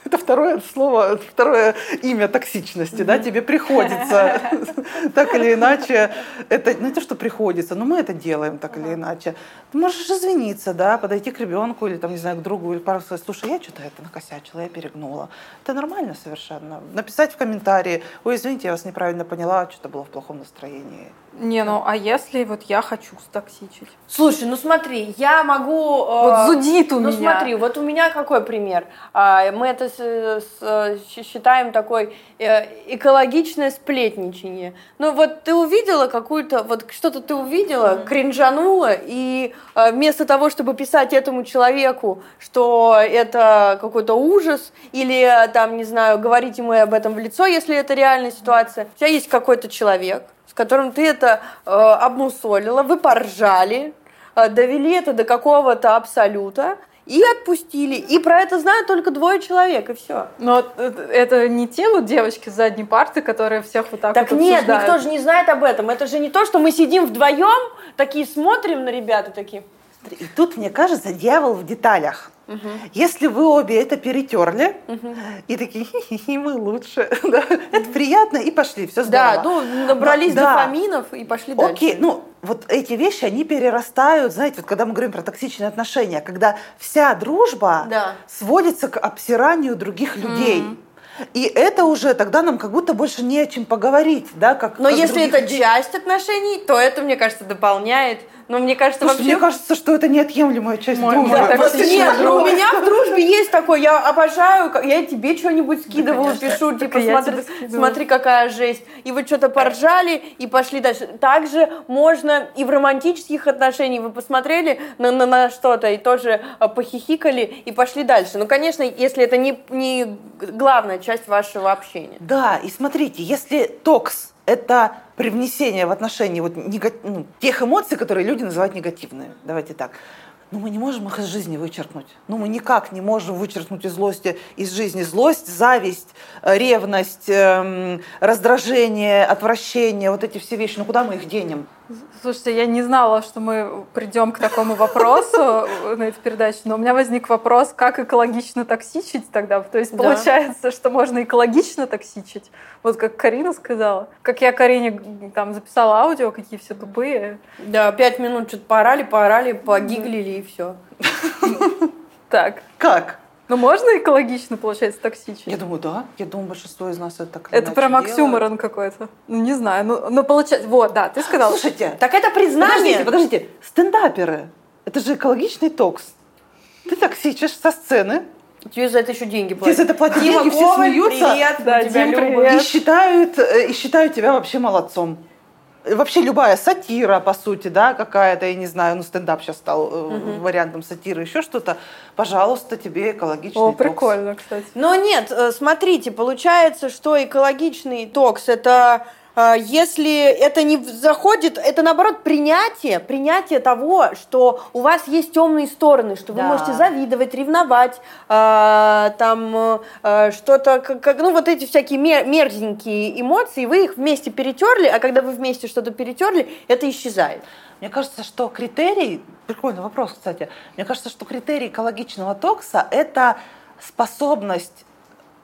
это второе слово, второе имя токсичности, да, тебе приходится так или иначе, это не то, что приходится, но мы это делаем так или иначе. Ты можешь извиниться, да, подойти к ребенку или там, не знаю, к другу, или пару сказать, слушай, я что-то это накосячила, я перегнула. Это нормально совершенно. Написать в комментарии, ой, извините, я вас неправильно поняла, что-то было в плохом настроении. Не, ну а если вот я хочу стоксичить? Слушай, ну смотри, я могу... э, Вот зудит у ну, меня. смотри, вот у меня какой пример? А, Мы это с- с- считаем такой э, экологичное сплетничание. Ну вот ты увидела какую-то, вот что-то ты увидела, кринжанула, и э, вместо того, чтобы писать этому человеку, что это какой-то ужас, или э, там, не знаю, говорить ему об этом в лицо, если это реальная ситуация, у тебя есть какой-то человек, с которым ты это э, обмусолила, вы поржали, э, довели это до какого-то абсолюта, и отпустили. И про это знают только двое человек, и все. Но это не те вот девочки с задней парты, которые всех вот так, так вот нет, обсуждают. никто же не знает об этом. Это же не то, что мы сидим вдвоем, такие смотрим на ребята, такие. И тут, мне кажется, дьявол в деталях. Угу. Если вы обе это перетерли угу. и такие, хи-хи, мы лучше, да, это приятно, и пошли, все здорово. Да, ну, набрались да. дофаминов и пошли дальше. Окей, ну, вот эти вещи, они перерастают, знаете, вот когда мы говорим про токсичные отношения, когда вся дружба да. сводится к обсиранию других людей. Mm. И это уже тогда нам как будто больше не о чем поговорить, да, как. Но как если это людей. часть отношений, то это, мне кажется, дополняет но мне кажется, Слушай, вообще... Мне кажется, что это неотъемлемая часть Мой, дружбы. Да, нет, ну, у меня в дружбе есть такое, я обожаю, я тебе что-нибудь скидываю, да, пишу, типа, смотри, смотри, какая жесть. И вы что-то поржали и пошли дальше. Также можно и в романтических отношениях, вы посмотрели на, на, на что-то и тоже а, похихикали и пошли дальше. Ну, конечно, если это не, не главная часть вашего общения. Да, и смотрите, если токс это привнесение в отношения вот, нега... ну, тех эмоций, которые люди называют негативными. Давайте так. Но ну, мы не можем их из жизни вычеркнуть. Ну, мы никак не можем вычеркнуть из злости из жизни злость, зависть, э, ревность, эм, раздражение, отвращение, вот эти все вещи. Ну, куда мы их денем? Слушайте, я не знала, что мы придем к такому вопросу на этой передаче, но у меня возник вопрос, как экологично токсичить тогда. То есть получается, да. что можно экологично токсичить, вот как Карина сказала. Как я Карине там записала аудио, какие все тупые. Да, пять минут что-то поорали, поорали, погиглили и все. Так. Как? Ну, можно экологично, получается, токсичить? Я думаю, да. Я думаю, большинство из нас это так Это прям оксюморон какой-то. Ну, не знаю. Ну, ну, получается... Вот, да, ты сказал. Слушайте. Так это признание. Подождите, подождите. Стендаперы. Это же экологичный токс. Ты токсичишь со сцены, Тебе за это еще деньги платят. Тебе за это платят деньги, все смеются. Привет, да, Дим, привет. И считают, э, и считают тебя вообще молодцом вообще любая сатира, по сути, да, какая-то, я не знаю, ну, стендап сейчас стал угу. вариантом сатиры, еще что-то, пожалуйста, тебе экологичный О, токс. прикольно, кстати. Но нет, э, смотрите, получается, что экологичный токс – это если это не заходит, это наоборот принятие, принятие того, что у вас есть темные стороны, что да. вы можете завидовать, ревновать, э, там э, что-то, как, ну вот эти всякие мер, мерзенькие эмоции, вы их вместе перетерли, а когда вы вместе что-то перетерли, это исчезает. Мне кажется, что критерий, прикольный вопрос, кстати, мне кажется, что критерий экологичного токса – это способность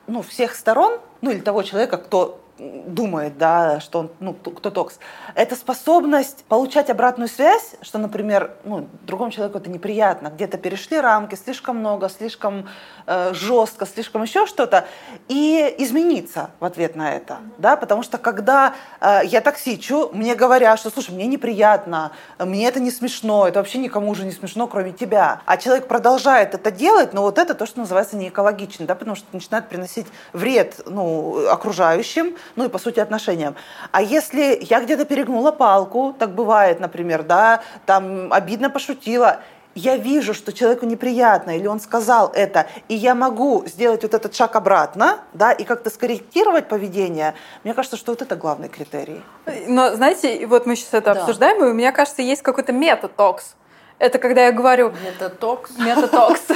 ну, всех сторон, ну или того человека, кто думает, да, что он, ну, кто токс, это способность получать обратную связь, что, например, ну, другому человеку это неприятно, где-то перешли рамки, слишком много, слишком э, жестко, слишком еще что-то, и измениться в ответ на это, mm-hmm. да, потому что когда э, я токсичу, мне говорят, что, слушай, мне неприятно, мне это не смешно, это вообще никому уже не смешно, кроме тебя, а человек продолжает это делать, но вот это то, что называется неэкологично, да, потому что начинает приносить вред, ну, окружающим, ну и по сути отношениям. А если я где-то перегнула палку, так бывает, например, да, там обидно пошутила, я вижу, что человеку неприятно, или он сказал это, и я могу сделать вот этот шаг обратно, да, и как-то скорректировать поведение, мне кажется, что вот это главный критерий. Но, знаете, вот мы сейчас это да. обсуждаем, и мне кажется, есть какой-то метатокс. Это когда я говорю... Метатокс? Метатокс. То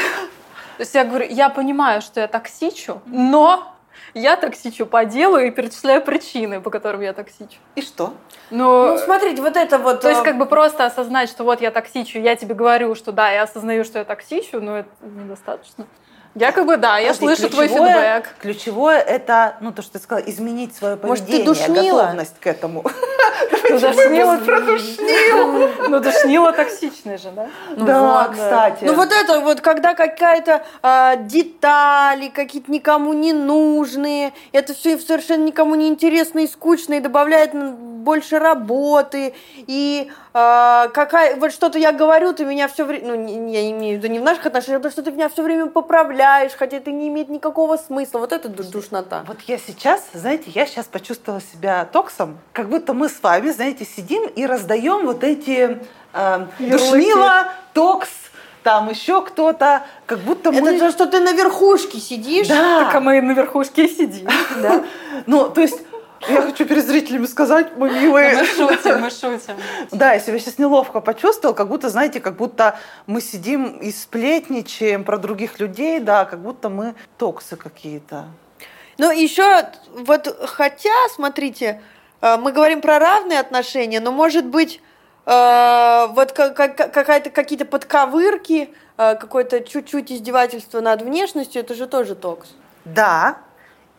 есть я говорю, я понимаю, что я токсичу, но я токсичу по делу и перечисляю причины, по которым я токсичу. И что? Ну, ну, смотрите, вот это вот... То есть, э, как бы просто осознать, что вот я токсичу, я тебе говорю, что да, я осознаю, что я токсичу, но это недостаточно. Я как бы, да, я слышу твой фидбэк. Ключевое это, ну, то, что ты сказала, изменить свое поведение, Может, ты душнила? готовность к этому. Ну, душнила про душнил. Ну, душнила токсичная же, да? Ну, да, кстати. Ну, вот это вот, когда какая-то а, детали, какие-то никому не нужные, это все совершенно никому не интересно и скучно, и добавляет больше работы, и а, какая, вот что-то я говорю, ты меня все время, ну, я имею в виду не в наших отношениях, а что ты меня все время поправляешь, хотя это не имеет никакого смысла. Вот это душнота. Вот я сейчас, знаете, я сейчас почувствовала себя токсом, как будто мы с вами, знаете, сидим и раздаем вот эти э, душнила, токс, там еще кто-то, как будто мы... Это же, что ты на верхушке сидишь. Да. Так а мы на верхушке и сидим. Да. Ну, то есть Я хочу перед зрителями сказать, мы милые. Мы шутим, мы шутим. Да, я себя сейчас неловко почувствовал, как будто, знаете, как будто мы сидим и сплетничаем про других людей, да, как будто мы токсы какие-то. Ну, еще вот, хотя, смотрите, э, мы говорим про равные отношения, но, может быть, э, вот какая-то какие-то подковырки, э, какое-то чуть-чуть издевательство над внешностью, это же тоже токс. Да,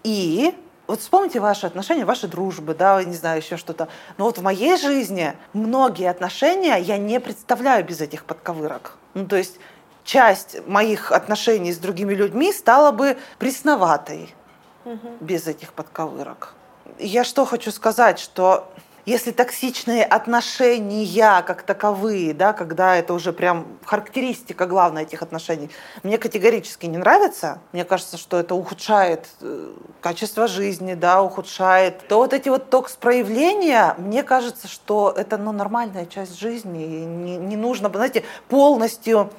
и вот вспомните ваши отношения, ваши дружбы, да, не знаю, еще что-то. Но вот в моей жизни многие отношения я не представляю без этих подковырок. Ну, то есть часть моих отношений с другими людьми стала бы пресноватой угу. без этих подковырок. Я что хочу сказать, что если токсичные отношения как таковые, да, когда это уже прям характеристика главная этих отношений, мне категорически не нравится, мне кажется, что это ухудшает э, качество жизни, да, ухудшает, то вот эти вот токс-проявления, мне кажется, что это ну, нормальная часть жизни, и не, не нужно, знаете, полностью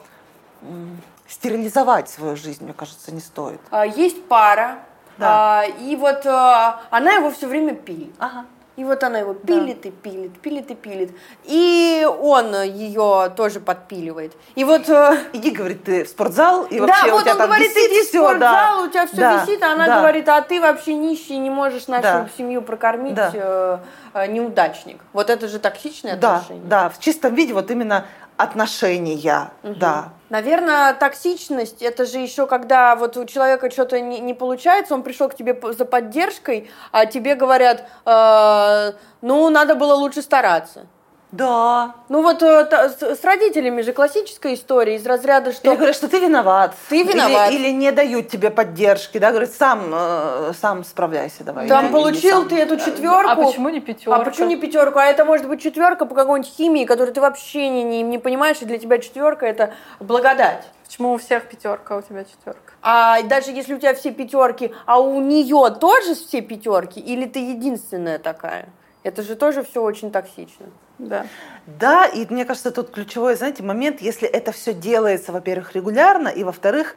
стерилизовать свою жизнь, мне кажется, не стоит. А, есть пара, да. А, и вот а, она его все время пилит. Ага. И вот она его пилит да. и пилит, пилит и пилит. И он ее тоже подпиливает. И вот... Э, иди, говорит, ты в спортзал, и вообще да, вот у тебя он там говорит, висит иди все, в спортзал, да. у тебя все да. висит, а она да. говорит, а ты вообще нищий, не можешь нашу да. семью прокормить, да. э, э, неудачник. Вот это же токсичное да, отношение. Да, в чистом виде вот именно отношения, угу. да. Наверное, токсичность это же еще когда вот у человека что-то не, не получается, он пришел к тебе за поддержкой, а тебе говорят, э, ну надо было лучше стараться. Да. Ну вот э, с родителями же классическая история из разряда, что... Или говорят, что ты виноват. Ты виноват. Или, или не дают тебе поддержки, да, говорят, сам, э, сам справляйся, давай. Там получил ты эту четверку. А почему не пятерку? А почему не пятерку? А это может быть четверка по какой-нибудь химии, которую ты вообще не, не, не понимаешь, и для тебя четверка это благодать. Почему у всех пятерка, а у тебя четверка? А даже если у тебя все пятерки, а у нее тоже все пятерки, или ты единственная такая? Это же тоже все очень токсично. Да. Да, и мне кажется, тут ключевой, знаете, момент, если это все делается, во-первых, регулярно, и во-вторых,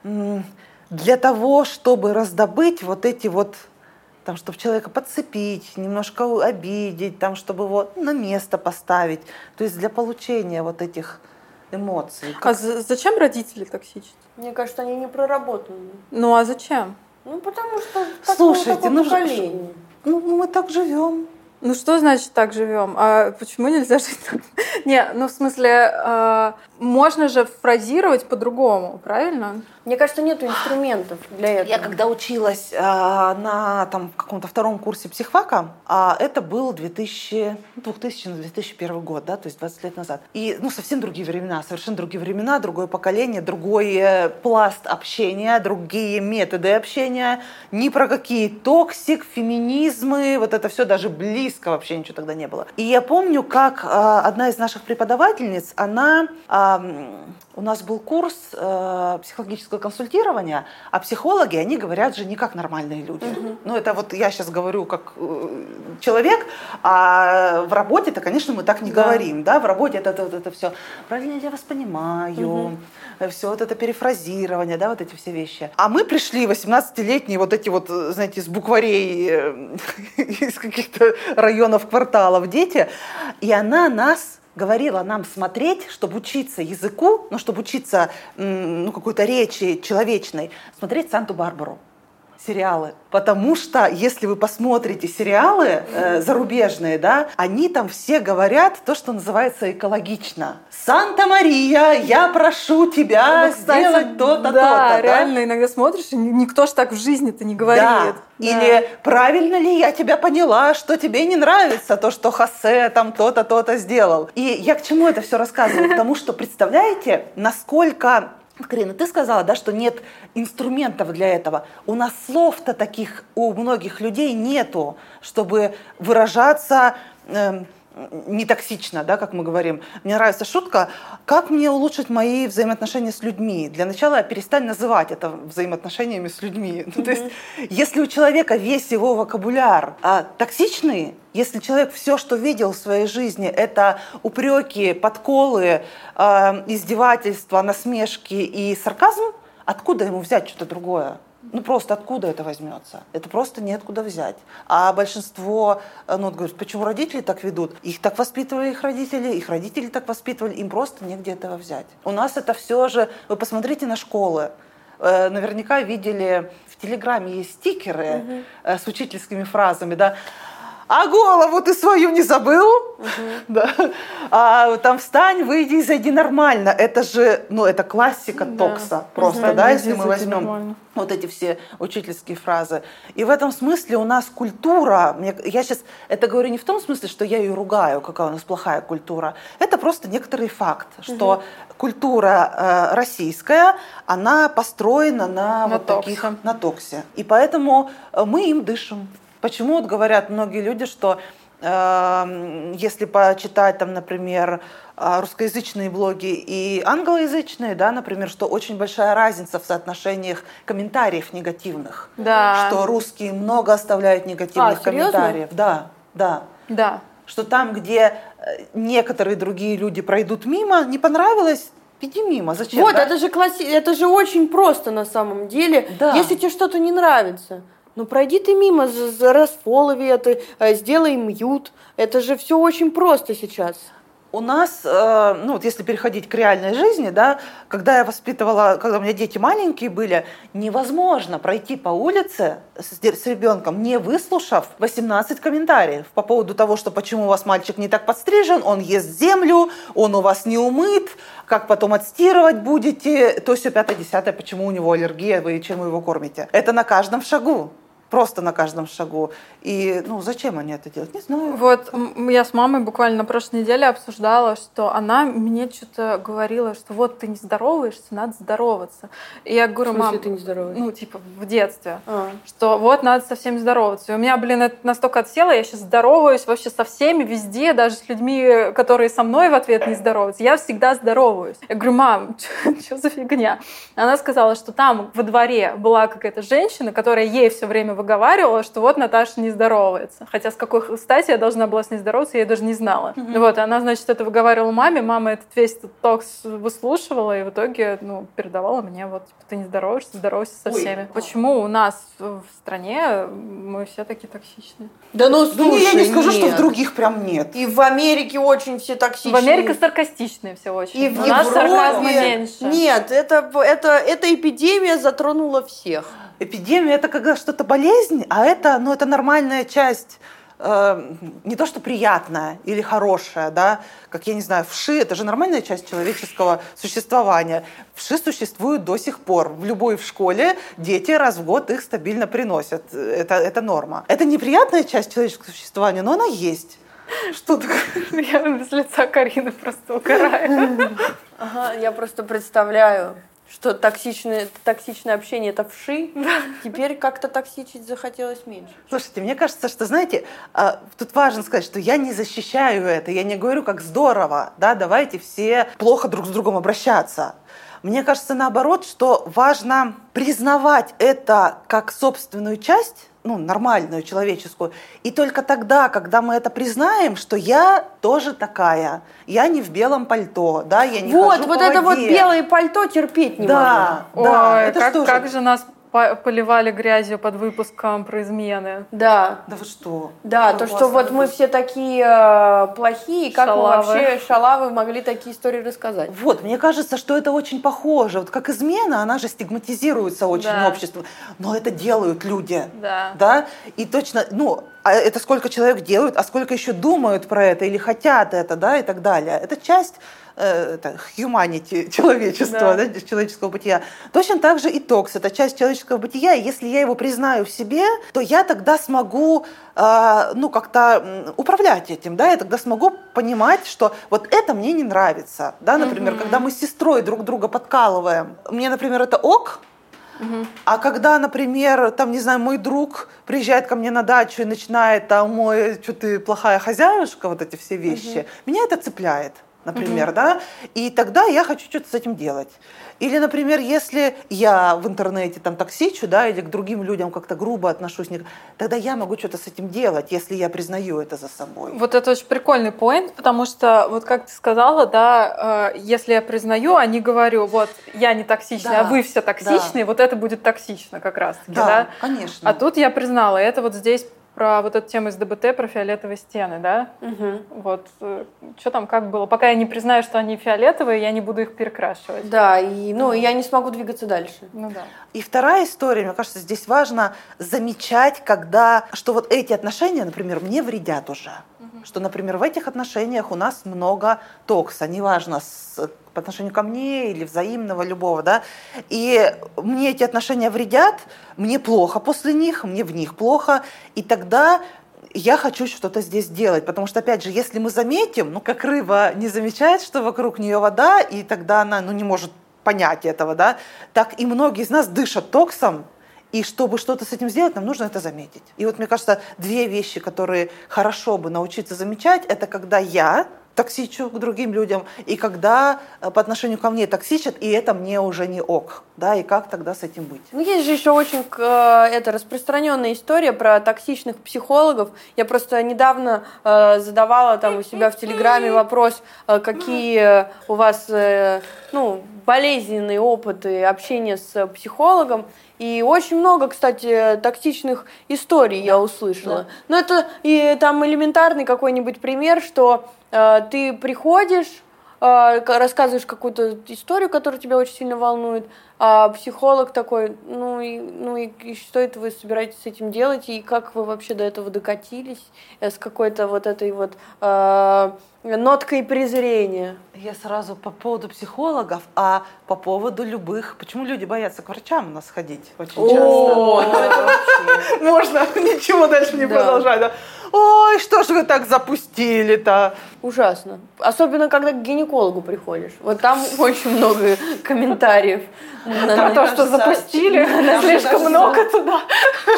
для того, чтобы раздобыть вот эти вот там, чтобы человека подцепить, немножко обидеть, там, чтобы его на место поставить. То есть для получения вот этих эмоций. Как... А зачем родители токсичны? Мне кажется, они не проработаны. Ну а зачем? Ну потому что Слушайте, ну, ну мы так живем. Ну что значит так живем? А почему нельзя жить так? Не, ну в смысле, э, можно же фразировать по-другому, правильно? Мне кажется, нет инструментов для этого. Я когда училась э, на там, каком-то втором курсе психфака, э, это был 2000, 2000-2001 ну, год, да, то есть 20 лет назад. И ну, совсем другие времена, совершенно другие времена, другое поколение, другой э, пласт общения, другие методы общения. Ни про какие toxic, феминизмы, вот это все даже близко вообще ничего тогда не было. И я помню, как э, одна из наших преподавательниц, она... Э, у нас был курс э, психологического консультирования, а психологи, они говорят же не как нормальные люди. Угу. Ну, это вот я сейчас говорю как э, человек, а в работе-то, конечно, мы так не да. говорим, да, в работе это, это, это все, правильно я вас понимаю, угу. все вот это перефразирование, да, вот эти все вещи. А мы пришли, 18-летние, вот эти вот, знаете, с букварей э, из каких-то районов, кварталов дети, и она нас говорила нам смотреть, чтобы учиться языку, ну, чтобы учиться ну, какой-то речи человечной, смотреть Санту-Барбару сериалы. Потому что, если вы посмотрите сериалы э, зарубежные, да, они там все говорят то, что называется экологично. Санта-Мария, я прошу тебя ну, кстати, сделать то-то, да, то-то. реально, да? иногда смотришь, и никто ж так в жизни-то не говорит. Да. Да. Или правильно ли я тебя поняла, что тебе не нравится то, что Хосе там то-то, то-то сделал. И я к чему это все рассказываю? Потому что, представляете, насколько Карина, ты сказала, да, что нет инструментов для этого. У нас слов-то таких у многих людей нету, чтобы выражаться э, не токсично, да, как мы говорим. Мне нравится шутка, как мне улучшить мои взаимоотношения с людьми? Для начала перестань называть это взаимоотношениями с людьми. Mm-hmm. то есть, если у человека весь его вокабуляр а, токсичный, если человек все, что видел в своей жизни, это упреки, подколы, э, издевательства, насмешки и сарказм, откуда ему взять что-то другое? Ну просто откуда это возьмется? Это просто неоткуда взять. А большинство, э, ну, говорят, почему родители так ведут? Их так воспитывали их родители, их родители так воспитывали, им просто негде этого взять. У нас это все же, вы посмотрите на школы, э, наверняка видели в Телеграме есть стикеры угу. с учительскими фразами, да, а голову ты свою не забыл? Угу. Да. А, там встань, выйди и зайди нормально. Это же, ну, это классика да. токса просто, угу. да, если мы возьмем нормально. вот эти все учительские фразы. И в этом смысле у нас культура, я сейчас это говорю не в том смысле, что я ее ругаю, какая у нас плохая культура. Это просто некоторый факт, что угу. культура э, российская, она построена на, на вот токсе. таких, на токсе. И поэтому э, мы им дышим. Почему вот говорят многие люди, что э, если почитать там, например, э, русскоязычные блоги и англоязычные, да, например, что очень большая разница в соотношениях комментариев негативных. Да. Что русские много оставляют негативных а, комментариев. Да, да. Да. Что там, где э, некоторые другие люди пройдут мимо, не понравилось, Иди мимо, зачем? Вот, да? это же класси... это же очень просто на самом деле. Да. Если тебе что-то не нравится, ну пройди ты мимо, расфолови это, э, сделай мьют. Это же все очень просто сейчас. У нас, э, ну вот если переходить к реальной жизни, да, когда я воспитывала, когда у меня дети маленькие были, невозможно пройти по улице с, с ребенком, не выслушав 18 комментариев по поводу того, что почему у вас мальчик не так подстрижен, он ест землю, он у вас не умыт, как потом отстирывать будете, то все пятое, десятое, почему у него аллергия, вы чем его кормите. Это на каждом шагу просто на каждом шагу. И, ну, зачем они это делают? Не знаю. Вот я с мамой буквально на прошлой неделе обсуждала, что она мне что-то говорила, что вот ты не здороваешься, надо здороваться. И я говорю, в мам, ты не здороваешься? Ну, типа, в детстве. А. Что вот надо со всеми здороваться. И у меня, блин, это настолько отсело, я сейчас здороваюсь вообще со всеми, везде, даже с людьми, которые со мной в ответ не здороваются. Я всегда здороваюсь. Я говорю, мам, что за фигня? Она сказала, что там во дворе была какая-то женщина, которая ей все время выговаривала, что вот Наташа не здоровается. Хотя с какой стати я должна была с ней здороваться, я даже не знала. Mm-hmm. Вот, она, значит, это выговаривала маме, мама этот весь этот токс выслушивала, и в итоге, ну, передавала мне, вот, типа, ты не здороваешься, здоровайся со Ой. всеми. Почему у нас в стране мы все такие токсичные? Да ну, слушай, ну, я не скажу, нет. что в других прям нет. И в Америке очень все токсичные. В Америке саркастичные все очень. И в у нас сарказма меньше. Нет, это, это, эта эпидемия затронула всех эпидемия это когда что-то болезнь, а это, ну, это нормальная часть э, не то что приятная или хорошая, да, как я не знаю, вши это же нормальная часть человеческого существования. Вши существуют до сих пор. В любой в школе дети раз в год их стабильно приносят. Это, это норма. Это неприятная часть человеческого существования, но она есть. Что такое? Я с лица Карины просто угораю. Ага, я просто представляю что токсичное, токсичное общение это вши, теперь как-то токсичить захотелось меньше. Слушайте, мне кажется, что, знаете, а, тут важно сказать, что я не защищаю это, я не говорю, как здорово, да, давайте все плохо друг с другом обращаться. Мне кажется, наоборот, что важно признавать это как собственную часть ну, нормальную, человеческую. И только тогда, когда мы это признаем, что я тоже такая, я не в белом пальто, да, я не вот, хожу Вот, по это воде. вот белое пальто терпеть не да, можно. Да, Ой, это как, что как же нас поливали грязью под выпуском про измены. Да. Да вы что? Да, то, что вот мы все такие э, плохие, как шалавы. мы вообще шалавы могли такие истории рассказать. Вот, мне кажется, что это очень похоже. Вот как измена, она же стигматизируется очень да. обществом. Но это делают люди. Да. Да? И точно, ну, а это сколько человек делают, а сколько еще думают про это или хотят это, да, и так далее. Это часть Э, это, humanity человечества, да. Да, человеческого бытия. Точно так же и токс, это часть человеческого бытия, и если я его признаю в себе, то я тогда смогу э, ну, как-то управлять этим, да, я тогда смогу понимать, что вот это мне не нравится, да, например, угу. когда мы с сестрой друг друга подкалываем, мне, например, это ок, Угу. А когда, например, там, не знаю, мой друг приезжает ко мне на дачу и начинает там, мой, что ты плохая хозяюшка, вот эти все вещи, угу. меня это цепляет. например, да, и тогда я хочу что-то с этим делать. Или, например, если я в интернете там токсичу, да, или к другим людям как-то грубо отношусь, тогда я могу что-то с этим делать, если я признаю это за собой. Вот это очень прикольный поинт, потому что, вот как ты сказала, да, э, если я признаю, а не говорю, вот я не токсичная, да, а вы все токсичные, да. вот это будет токсично как раз-таки, да, да? конечно. А тут я признала, это вот здесь про вот эту тему из ДБТ, про фиолетовые стены, да? Угу. Вот, э, что там, как было? Пока я не признаю, что они фиолетовые, я не буду их перекрашивать. Да, и, ну, я не смогу двигаться дальше. Ну да. И вторая история, мне кажется, здесь важно замечать, когда, что вот эти отношения, например, мне вредят уже. Что, например, в этих отношениях у нас много токса, неважно, с по отношению ко мне или взаимного любого, да, и мне эти отношения вредят, мне плохо после них, мне в них плохо, и тогда я хочу что-то здесь делать, потому что, опять же, если мы заметим, ну, как рыба не замечает, что вокруг нее вода, и тогда она, ну, не может понять этого, да, так и многие из нас дышат токсом, и чтобы что-то с этим сделать, нам нужно это заметить. И вот, мне кажется, две вещи, которые хорошо бы научиться замечать, это когда я токсичу к другим людям, и когда э, по отношению ко мне токсичат, и это мне уже не ок, да, и как тогда с этим быть? Ну, есть же еще очень э, это распространенная история про токсичных психологов. Я просто недавно э, задавала там у себя в Телеграме вопрос, э, какие у вас, э, ну, болезненные опыты общения с психологом, и очень много, кстати, токсичных историй да. я услышала. Да. Но это и там элементарный какой-нибудь пример, что Э, ты приходишь, рассказываешь какую-то историю, которая тебя очень сильно волнует, а психолог такой, ну и, ну и, и что это вы собираетесь с этим делать, и как вы вообще до этого докатились, э, с какой-то вот этой вот э, ноткой презрения. Я сразу по поводу психологов, а по поводу любых. Почему люди боятся к врачам у нас ходить очень часто? Можно ничего дальше не продолжать. Ой, что ж вы так запустили-то? Ужасно. Особенно, когда к гинекологу приходишь. Вот там очень много комментариев. Про то, что запустили, слишком много туда.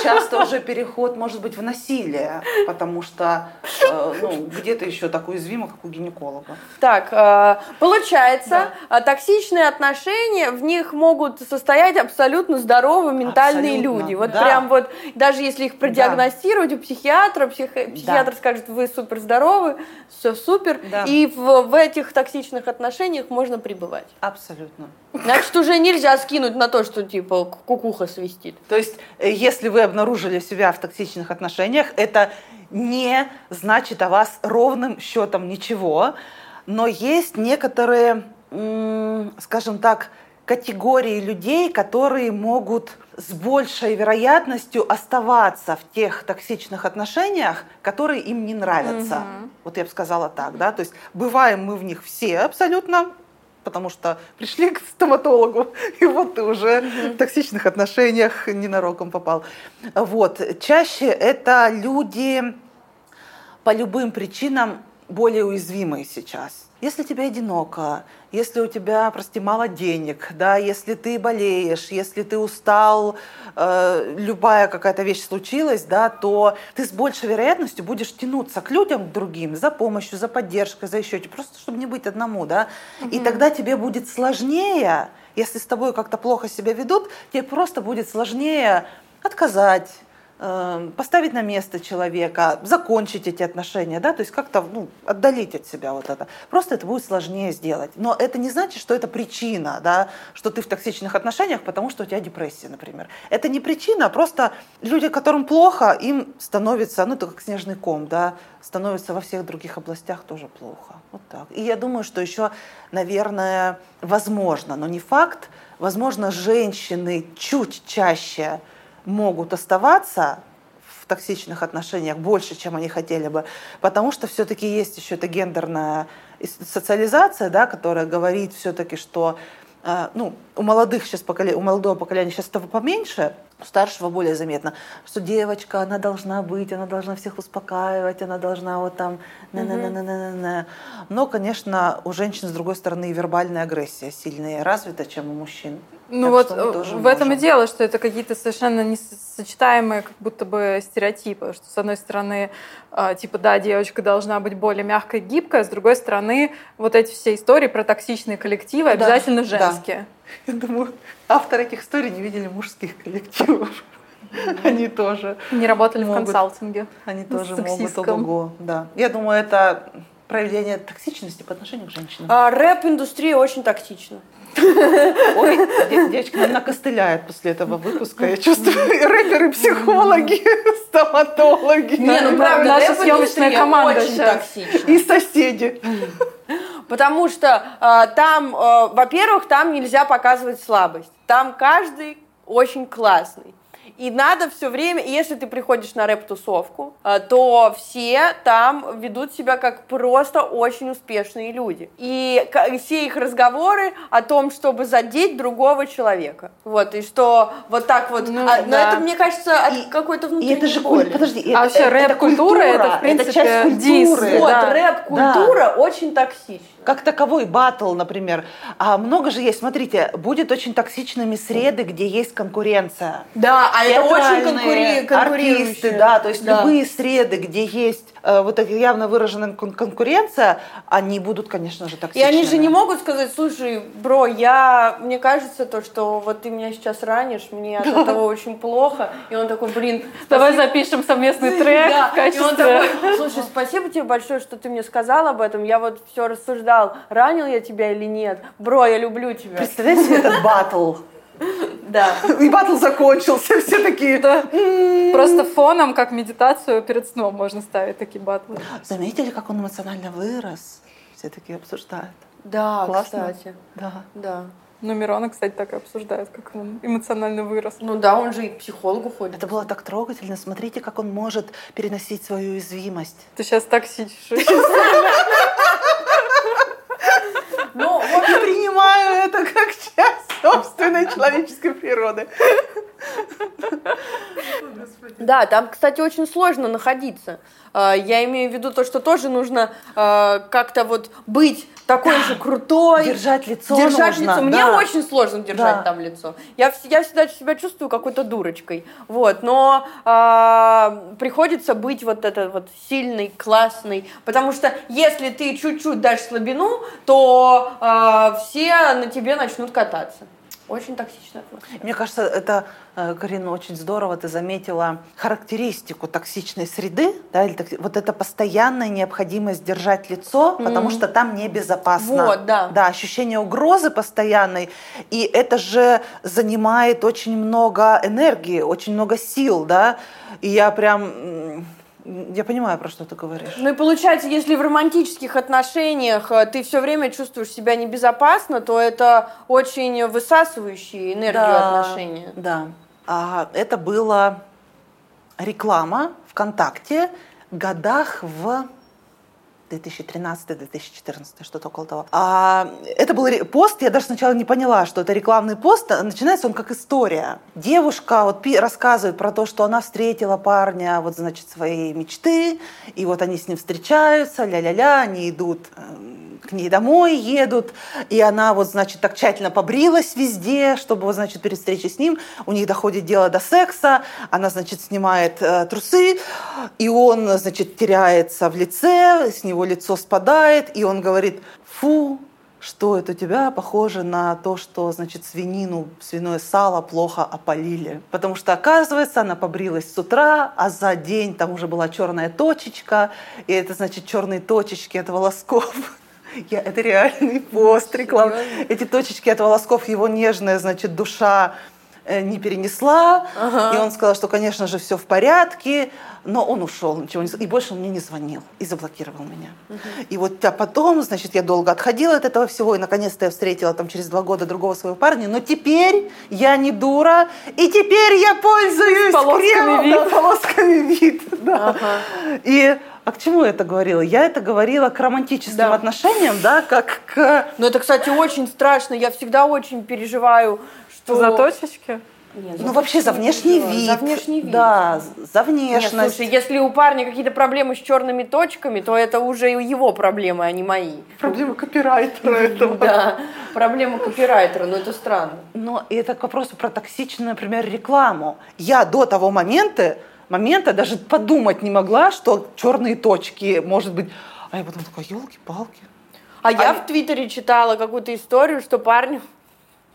Часто уже переход может быть в насилие, потому что э, ну, где-то еще так уязвимо, как у гинеколога. Так, э, получается, да. Э, токсичные отношения, в них могут состоять абсолютно здоровые ментальные абсолютно, люди. Вот да. прям вот, даже если их продиагностировать да. у психиатра, псих, психиатр да. скажет, вы супер здоровы, все супер, да. и в, в этих токсичных отношениях можно пребывать. Абсолютно. Значит, уже нельзя скинуть на то, что типа кукуха свистит. То есть, э, если вы обнаружили себя в токсичных отношениях, это не значит о вас ровным счетом ничего, но есть некоторые, скажем так, категории людей, которые могут с большей вероятностью оставаться в тех токсичных отношениях, которые им не нравятся. Угу. Вот я бы сказала так, да, то есть бываем мы в них все абсолютно, потому что пришли к стоматологу, и вот ты уже в токсичных отношениях ненароком попал. Вот. Чаще это люди по любым причинам более уязвимые сейчас. Если тебе одиноко, если у тебя, прости, мало денег, да, если ты болеешь, если ты устал, э, любая какая-то вещь случилась, да, то ты с большей вероятностью будешь тянуться к людям, к другим, за помощью, за поддержкой, за еще, просто чтобы не быть одному, да. Угу. И тогда тебе будет сложнее, если с тобой как-то плохо себя ведут, тебе просто будет сложнее отказать, поставить на место человека, закончить эти отношения, да, то есть как-то ну, отдалить от себя вот это. Просто это будет сложнее сделать. Но это не значит, что это причина, да, что ты в токсичных отношениях, потому что у тебя депрессия, например. Это не причина, а просто люди, которым плохо, им становится, ну, это как снежный ком, да, становится во всех других областях тоже плохо. Вот так. И я думаю, что еще, наверное, возможно, но не факт, возможно, женщины чуть чаще могут оставаться в токсичных отношениях больше, чем они хотели бы, потому что все-таки есть еще эта гендерная социализация, да, которая говорит все-таки, что э, ну, у молодых сейчас поколения, у молодого поколения сейчас этого поменьше, старшего более заметно, что девочка, она должна быть, она должна всех успокаивать, она должна вот там на на на на на на Но, конечно, у женщин, с другой стороны, и вербальная агрессия сильнее развита, чем у мужчин. Ну так вот в этом и дело, что это какие-то совершенно несочетаемые как будто бы стереотипы, что с одной стороны, э, типа, да, девочка должна быть более мягкой, гибкой, а с другой стороны, вот эти все истории про токсичные коллективы да, обязательно женские. Да. Я думаю, авторы этих историй не видели мужских коллективов. Они тоже не работали могут, в консалтинге. Они тоже могут ого да. Я думаю, это проявление токсичности по отношению к женщинам. А, рэп-индустрия очень токсична. Ой, девочка она накостыляет после этого выпуска. Я чувствую, рэперы, психологи, стоматологи. Не, ну правда, наша съемочная команда очень токсична. И соседи. Потому что э, там, э, во-первых, там нельзя показывать слабость. Там каждый очень классный. И надо все время, если ты приходишь на рэп-тусовку, э, то все там ведут себя как просто очень успешные люди. И все их разговоры о том, чтобы задеть другого человека. Вот, и что вот так вот. Ну, а, да. Но это, мне кажется, от какой-то внутренней и это же боли. Подожди, а вообще рэп-культура, это, в принципе, это часть культуры. Дис, вот, да. рэп-культура да. очень токсична как таковой батл, например. А много же есть, смотрите, будет очень токсичными среды, где есть конкуренция. Да, а это очень конкури- артисты, да, то есть да. любые среды, где есть вот эта явно выраженная кон- конкуренция, они будут, конечно же, токсичными. И они же не могут сказать, слушай, бро, я, мне кажется то, что вот ты меня сейчас ранишь, мне от этого очень плохо, и он такой, блин, давай запишем совместный трек в качестве. И он такой, слушай, спасибо тебе большое, что ты мне сказал об этом, я вот все рассуждал ранил я тебя или нет. Бро, я люблю тебя. Представляете этот батл? Да. И батл закончился, все такие. Да. «М-м-м». Просто фоном, как медитацию перед сном можно ставить такие батлы. Заметили, как он эмоционально вырос? Все такие обсуждают. Да, Классно. кстати. Да. Да. Ну, Мирона, кстати, так и обсуждает, как он эмоционально вырос. Ну да, он же и к психологу ходит. Это было так трогательно. Смотрите, как он может переносить свою уязвимость. Ты сейчас так сидишь. Ну, я принимаю это как часть собственной человеческой природы. Да, там, кстати, очень сложно находиться. А, я имею в виду то, что тоже нужно а, как-то вот быть такой да. же крутой. Держать лицо Держать нужно. лицо. Мне да. очень сложно держать да. там лицо. Я, я всегда себя чувствую какой-то дурочкой. Вот. Но э, приходится быть вот это вот сильный, классный. Потому что если ты чуть-чуть дашь слабину, то э, все на тебе начнут кататься. Очень токсичная атмосфера. Мне кажется, это, э, Карина, очень здорово ты заметила характеристику токсичной среды, да, или так, вот эта постоянная необходимость держать лицо, mm-hmm. потому что там небезопасно. Вот, да. Да, ощущение угрозы постоянной, и это же занимает очень много энергии, очень много сил, да, и я прям я понимаю, про что ты говоришь. Ну и получается, если в романтических отношениях э, ты все время чувствуешь себя небезопасно, то это очень высасывающие энергию да, отношения. Да. А, это была реклама ВКонтакте годах в 2013-2014, что-то около того. А, это был пост, я даже сначала не поняла, что это рекламный пост. Начинается он как история. Девушка вот рассказывает про то, что она встретила парня, вот, значит, своей мечты, и вот они с ним встречаются, ля-ля-ля, они идут эм, к ней домой едут, и она вот, значит, так тщательно побрилась везде, чтобы, вот, значит, перед встречей с ним у них доходит дело до секса, она, значит, снимает э, трусы, и он, значит, теряется в лице, с него лицо спадает, и он говорит, фу, что это у тебя похоже на то, что, значит, свинину, свиное сало плохо опалили. Потому что, оказывается, она побрилась с утра, а за день там уже была черная точечка, и это, значит, черные точечки от волосков. Я, это реальный пост реклам. Эти точечки от волосков его нежная, значит, душа не перенесла. Ага. И он сказал, что, конечно же, все в порядке, но он ушел, ничего не... И больше он мне не звонил и заблокировал меня. Угу. И вот а потом, значит, я долго отходила от этого всего, и наконец-то я встретила там через два года другого своего парня. Но теперь я не дура, и теперь я пользуюсь кремом, вид. Да, полосками вид. Да. Ага. И а к чему я это говорила? Я это говорила к романтическим да. отношениям, да, как к... Ну, это, кстати, очень страшно. Я всегда очень переживаю, что... За точечки? Нет, ну, вообще за внешний вид. За внешний вид. Да, за Нет, внешность. слушай, если у парня какие-то проблемы с черными точками, то это уже его проблемы, а не мои. Проблема копирайтера этого. Да, проблема копирайтера, но это странно. Но это к вопросу про токсичную, например, рекламу. Я до того момента, момента даже подумать не могла, что черные точки, может быть... А я потом такая, елки-палки. А, я в Твиттере читала какую-то историю, что парню...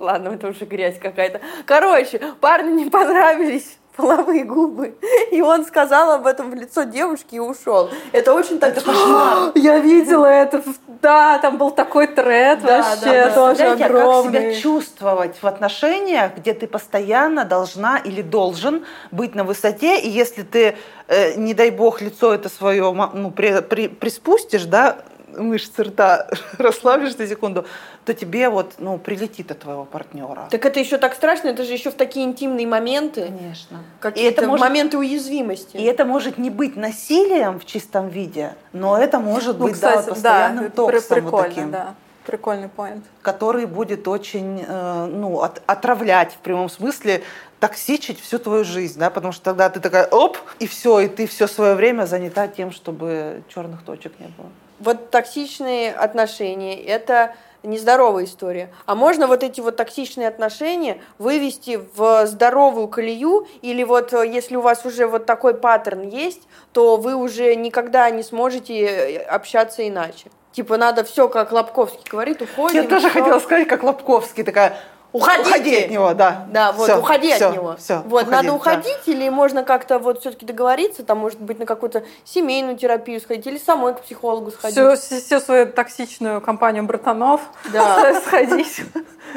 Ладно, это уже грязь какая-то. Короче, парню не понравились половые губы. И он сказал об этом в лицо девушки и ушел. Это очень так... Я видела это. Да, там был такой тред Да, вообще да, да. тоже Знаете, а как огромный. себя чувствовать в отношениях, где ты постоянно должна или должен быть на высоте, и если ты, э, не дай бог, лицо это свое ну, при- при- приспустишь, да, мышцы рта расслабишь на секунду, то тебе вот, ну, прилетит от твоего партнера. Так это еще так страшно, это же еще в такие интимные моменты, Конечно. какие-то это может- моменты уязвимости. И это может не быть насилием в чистом виде, но это может Ну, быть да, вот кстати, да, постоянным это при- токсом вот прикольно, таким. да. Прикольный поинт. который будет очень, э, ну, от- отравлять в прямом смысле, токсичить всю твою жизнь, да, потому что тогда ты такая, оп, и все, и ты все свое время занята тем, чтобы черных точек не было. Вот токсичные отношения – это нездоровая история. А можно вот эти вот токсичные отношения вывести в здоровую колею, или вот э, если у вас уже вот такой паттерн есть, то вы уже никогда не сможете э, общаться иначе. Типа надо все, как Лобковский говорит, уходим. Я тоже всё. хотела сказать, как Лобковский, такая, Уходите! уходи от него, да. Да, вот, Всё, уходи всё, от него. всё, вот, уходи, надо да. уходить, или можно как-то вот все-таки договориться, там, может быть, на какую-то семейную терапию сходить, или самой к психологу сходить. Всю, всю, всю свою токсичную компанию братанов Да. сходить.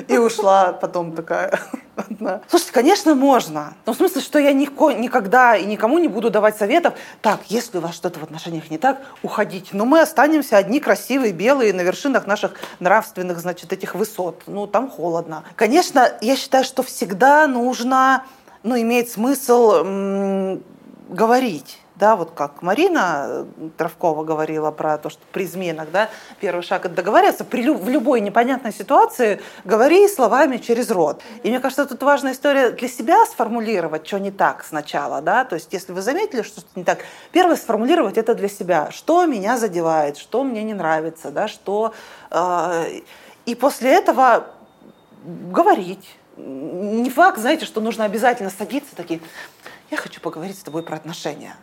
И ушла потом такая одна. Слушайте, конечно, можно. Но в смысле, что я нико- никогда и никому не буду давать советов. Так, если у вас что-то в отношениях не так, уходите. Но мы останемся одни красивые, белые, на вершинах наших нравственных, значит, этих высот. Ну, там холодно. Конечно, я считаю, что всегда нужно, ну, имеет смысл м, говорить. Да, вот как Марина э, Травкова говорила про то, что при изменах, да, первый шаг это договариваться. При, лю- в любой непонятной ситуации говори словами через рот. И мне кажется, тут важная история для себя сформулировать, что не так сначала, да, то есть если вы заметили, что что-то не так, первое сформулировать это для себя, что меня задевает, что мне не нравится, да, что... э, и после этого говорить. Не факт, знаете, что нужно обязательно садиться такие, я хочу поговорить с тобой про отношения.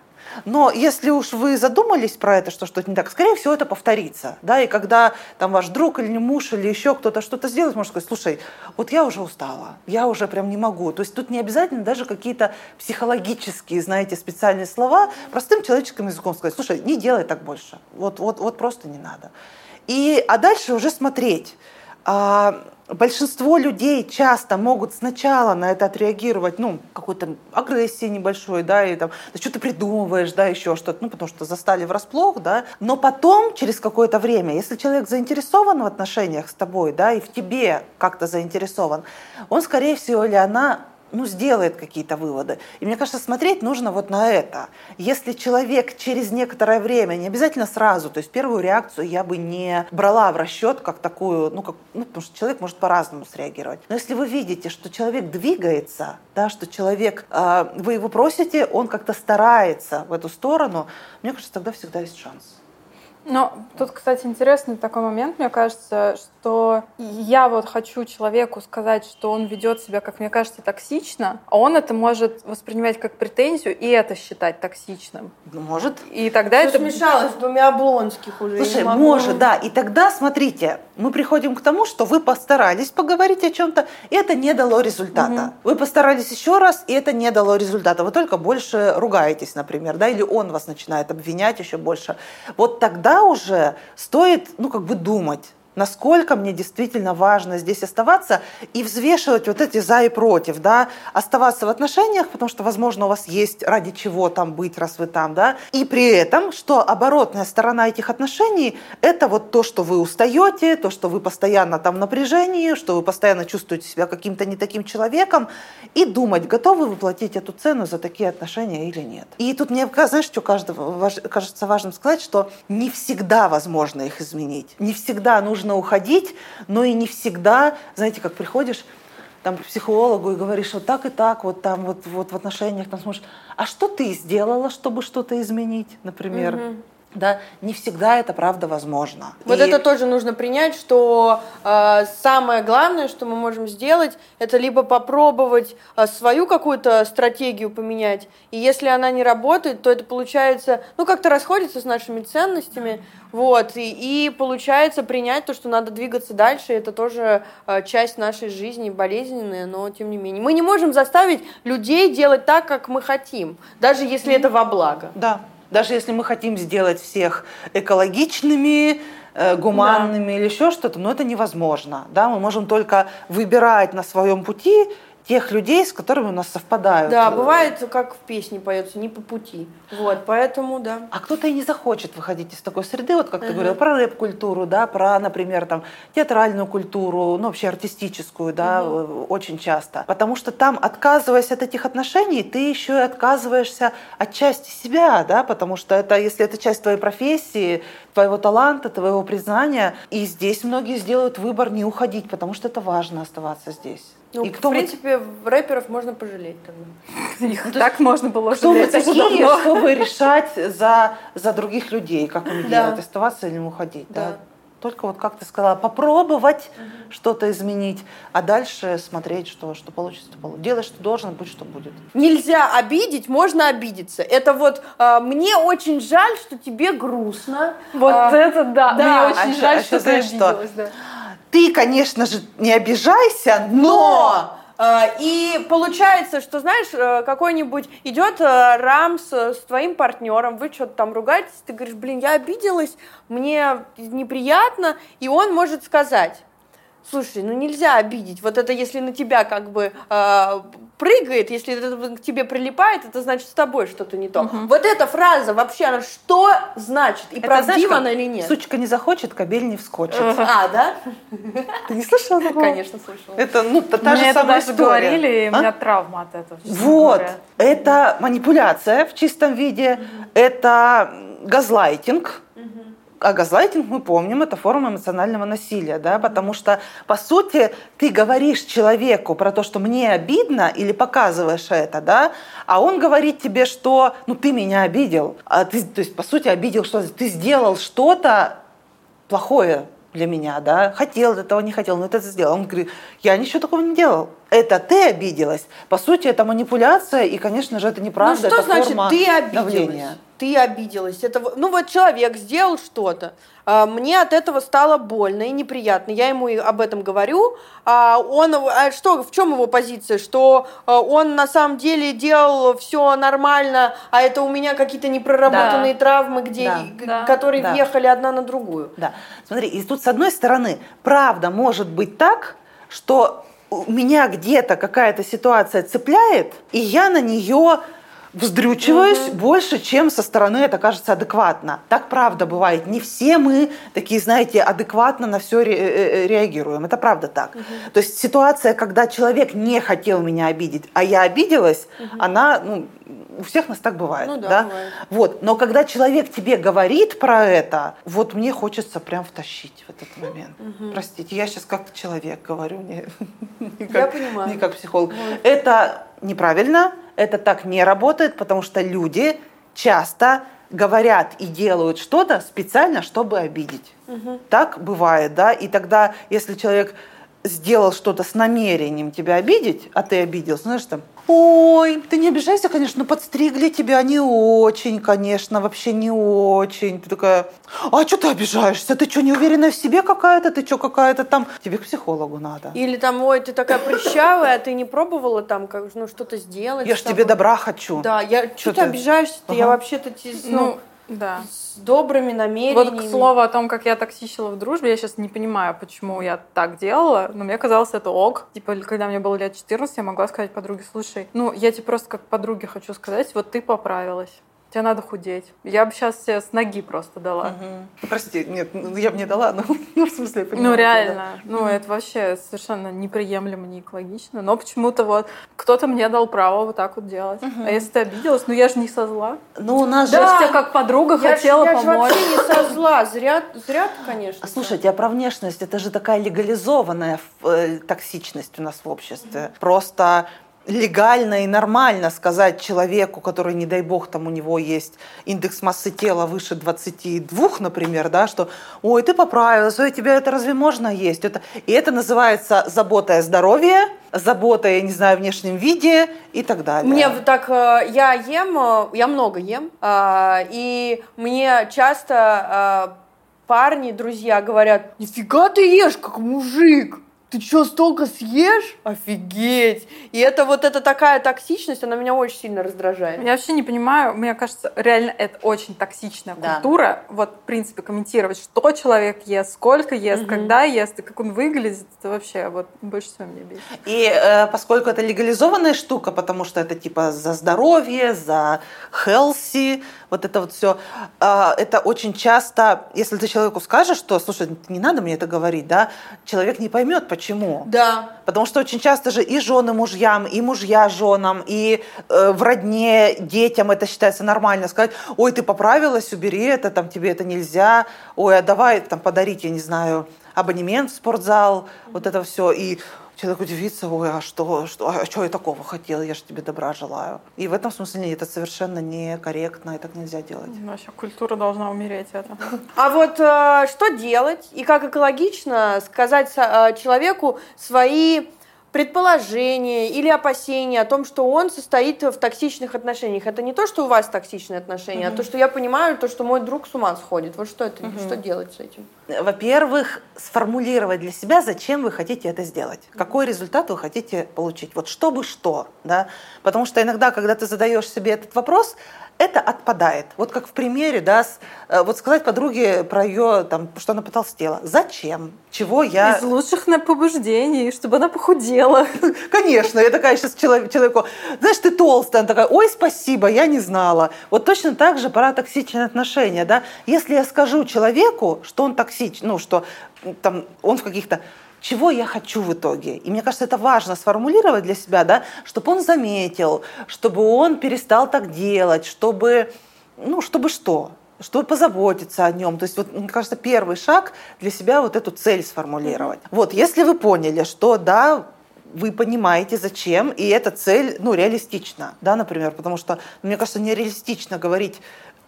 Но если уж вы задумались про это, что что-то не так, скорее всего, это повторится. Да? И когда там ваш друг или муж или еще кто-то что-то сделает, может сказать, слушай, вот я уже устала, я уже прям не могу. То есть тут не обязательно даже какие-то психологические, знаете, специальные слова. Простым человеческим языком сказать, слушай, не делай так больше. Вот, вот, вот просто не надо. И, а дальше уже смотреть. А, большинство людей часто могут сначала на это отреагировать, ну, какой-то агрессией небольшой, да, и там, да что ты придумываешь, да, еще что-то, ну, потому что застали врасплох, да, но потом, через какое-то время, если человек заинтересован в отношениях с тобой, да, и в тебе как-то заинтересован, он, скорее всего, или она ну, сделает какие-то выводы. И мне кажется, смотреть нужно вот на это. Если человек через некоторое время, не обязательно сразу, то есть первую реакцию я бы не брала в расчет как такую, ну, как, ну потому что человек может по-разному среагировать. Но если вы видите, что человек двигается, да, что человек, э, вы его просите, он как-то старается в эту сторону, мне кажется, тогда всегда есть шанс. Но тут, кстати, интересный такой момент, мне кажется, что я вот хочу человеку сказать, что он ведет себя, как мне кажется, токсично, а он это может воспринимать как претензию и это считать токсичным. Ну, Может. И тогда Всё это... смешалось с двумя Облонских уже. Слушай, может, да. И тогда, смотрите, мы приходим к тому, что вы постарались поговорить о чем-то, и это не дало результата. Мгм. Вы постарались еще раз, и это не дало результата. Вы только больше ругаетесь, например, да, или он вас начинает обвинять еще больше. Вот тогда уже стоит, ну, как бы думать, насколько мне действительно важно здесь оставаться и взвешивать вот эти за и против, да, оставаться в отношениях, потому что, возможно, у вас есть ради чего там быть, раз вы там, да, и при этом, что оборотная сторона этих отношений – это вот то, что вы устаете, то, что вы постоянно там в напряжении, что вы постоянно чувствуете себя каким-то не таким человеком, и думать, готовы вы платить эту цену за такие отношения или нет. И тут мне, знаешь, что каждого, кажется важным сказать, что не всегда возможно их изменить, не всегда нужно уходить, но и не всегда, знаете, как приходишь, там, к психологу и говоришь вот так и так, вот там вот, вот в отношениях, там смотришь, а что ты сделала, чтобы что-то изменить, например? Мгм. Да, не всегда это правда возможно. Вот И- это тоже нужно принять, что э, самое главное, что мы можем сделать, это либо попробовать э, свою какую-то стратегию поменять, и если она не работает, то это получается, ну, как-то расходится с нашими ценностями, вот, и, и получается принять то, что надо двигаться дальше, это тоже э, часть нашей жизни, болезненная, но тем не менее. Мы не можем заставить людей делать так, как мы хотим, даже если это во благо. Да, даже если мы хотим сделать всех экологичными, э, гуманными или еще что-то, но это невозможно. Да? Мы можем только выбирать на своем пути тех людей, с которыми у нас совпадают. Да, бывает, как в песне поется, не по пути. Вот, поэтому, да. А кто-то и не захочет выходить из такой среды, вот как ты Ага. говорила, про рэп-культуру, да, про, например, там, театральную культуру, ну, вообще артистическую, да, э, очень часто. Потому что там, отказываясь от этих отношений, ты еще и отказываешься от части себя, да, потому что это, если это часть твоей профессии, твоего таланта, твоего признания, и здесь многие сделают выбор не уходить, потому что это важно оставаться здесь. Ну, и в кто вы- принципе, рэперов можно пожалеть тогда. Их так можно было кто жалеть уже такие, давно. чтобы решать за, за других людей, как им Да. делать, оставаться или уходить? Да. Да. Только вот как ты сказала, попробовать что-то изменить, а дальше смотреть, что, что получится. то получится. Делай, что должен, будь, что будет. Нельзя обидеть, можно обидеться. Это вот э, мне очень жаль, что тебе грустно. Вот А, это да, да, мне а очень ещё- жаль, а что ещё ты знаешь что? обиделась, да. Ты, конечно же, не обижайся, но... Э, и получается, что знаешь, э, какой-нибудь идет э, Рамс с твоим партнером, вы что-то там ругаетесь, ты говоришь, блин, я обиделась, мне неприятно, и он может сказать. Слушай, ну нельзя обидеть. Вот это если на тебя как бы прыгает, если это к тебе прилипает, это значит с тобой что-то не то. Вот эта фраза вообще, она что значит? И Это, правдива она или нет? Сучка не захочет, кобель не вскочит. А, да? Ты не слышала такого? Конечно, слышала. Это, ну, та, та же это самая даже история. говорили, и у А? меня травма от этого. Вот, говоря. это манипуляция в чистом виде, это газлайтинг. А газлайтинг, мы помним, это форма эмоционального насилия, да, потому что, по сути, ты говоришь человеку про то, что мне обидно, или показываешь это, да, а он говорит тебе, что, ну, ты меня обидел, а ты, то есть, по сути, обидел, что ты сделал что-то плохое для меня, да, хотел этого, не хотел, но это сделал. Он говорит, я ничего такого не делал. Это ты обиделась. По сути, это манипуляция, и, конечно же, это неправда, ну что это значит форма ты обиделась? давления. Ты обиделась. Это, ну вот человек сделал что-то, а, мне от этого стало больно и неприятно. Я ему и об этом говорю. А он, а что, в чем его позиция? Что а, он на самом деле делал все нормально, а это у меня какие-то непроработанные Да. травмы, где, Да. которые Да. въехали одна на другую. Да. Смотри, и тут с одной стороны, правда может быть так, что меня где-то какая-то ситуация цепляет, и я на нее вздрючиваюсь больше, чем со стороны это кажется адекватно. Так правда бывает. Не все мы такие, знаете, адекватно на все реагируем. Это правда так. То есть ситуация, когда человек не хотел меня обидеть, а я обиделась, она, ну, у всех нас так бывает. Ну да, да? бывает. Вот. Но когда человек тебе говорит про это, вот мне хочется прям втащить в этот момент. Простите, я сейчас как человек говорю, не, не Я как, понимаю. не как психолог. Вот. Это неправильно, это так не работает, потому что люди часто говорят и делают что-то специально, чтобы обидеть. Так бывает, да? И тогда, если человек сделал что-то с намерением тебя обидеть, а ты обиделся, знаешь, там, ой, ты не обижайся, конечно, но подстригли тебя не очень, конечно, вообще не очень. Ты такая, а что ты обижаешься? Ты что, не уверенная в себе какая-то? Ты что, какая-то там? Тебе к психологу надо. Или там, ой, ты такая прыщавая, а ты не пробовала там как, ну, что-то сделать? Я ж тебе собой?» добра хочу. Да, я что ты обижаешься-то? Я вообще-то ну, Ну, да. с добрыми намерениями. Вот к слову о том, как я токсичила в дружбе, я сейчас не понимаю, почему я так делала, но мне казалось это ок. Типа, когда мне было лет 14, я могла сказать подруге, слушай, ну, я тебе просто как подруге хочу сказать, вот ты поправилась. Тебе надо худеть. Я бы сейчас себе с ноги просто дала. Угу. Прости, нет, ну, я бы не дала, но ну, в смысле, я понимаю, Ну, реально. Да. Ну, это вообще совершенно неприемлемо, не экологично. Но почему-то вот кто-то мне дал право вот так вот делать. Угу. А если ты обиделась, ну я же не со зла. Ну, у нас да. же... Я тебе как подруга я хотела ж, помочь. Я вообще не со зла. Зря, зря конечно. Слушайте, а про внешность, это же такая легализованная э, токсичность у нас в обществе. Угу. Просто легально и нормально сказать человеку, который, не дай бог, там у него есть индекс массы тела выше 22, например, да, что «Ой, ты поправилась, ой, тебе это разве можно есть?» это, И это называется забота о здоровье, забота, я не знаю, о внешнем виде и так далее. Мне так, э, я ем, э, я много ем, э, и мне часто парни, друзья говорят, нифига ты ешь, как мужик ты что, столько съешь? Офигеть! И это вот эта такая токсичность, она меня очень сильно раздражает. Я вообще не понимаю, мне кажется, реально это очень токсичная да. культура. Вот, в принципе, комментировать, что человек ест, сколько ест, угу. когда ест, и как он выглядит, это вообще вот больше всего меня бесит. И э, поскольку это легализованная штука, потому что это типа за здоровье, за healthy, вот это вот все, а, это очень часто, если ты человеку скажешь, что, слушай, не надо мне это говорить, да, человек не поймет, почему. Да. Потому что очень часто же и жены мужьям, и мужья женам, и э, в родне детям это считается нормально сказать, ой, ты поправилась, убери это, там тебе это нельзя, ой, а давай там подарить, я не знаю, абонемент в спортзал, вот это все, и человек удивится, ой, а что, что, а что я такого хотела, я же тебе добра желаю. И в этом смысле нет, это совершенно некорректно, и так нельзя делать. Наша культура должна умереть это. А вот э, что делать и как экологично сказать э, человеку свои предположение или опасение о том, что он состоит в токсичных отношениях. Это не то, что у вас токсичные отношения, угу. а то, что я понимаю, то, что мой друг с ума сходит. Вот что это, угу. что делать с этим? Во-первых, сформулировать для себя, зачем вы хотите это сделать, какой результат вы хотите получить. Вот чтобы что, да? Потому что иногда, когда ты задаешь себе этот вопрос, это отпадает. Вот как в примере, да, с, э, вот сказать подруге про ее, там, что она потолстела. Зачем? Чего я... Из лучших на побуждений, чтобы она похудела. Конечно, я такая сейчас человеку, знаешь, ты толстая, она такая, ой, спасибо, я не знала. Вот точно так же про токсичные отношения, да. Если я скажу человеку, что он токсичный, ну, что там он в каких-то чего я хочу в итоге. И мне кажется, это важно сформулировать для себя, да, чтобы он заметил, чтобы он перестал так делать, чтобы, ну, чтобы что? чтобы позаботиться о нем. То есть, вот, мне кажется, первый шаг для себя вот эту цель сформулировать. Вот, если вы поняли, что да, вы понимаете, зачем, и эта цель, ну, реалистична, да, например, потому что, мне кажется, нереалистично говорить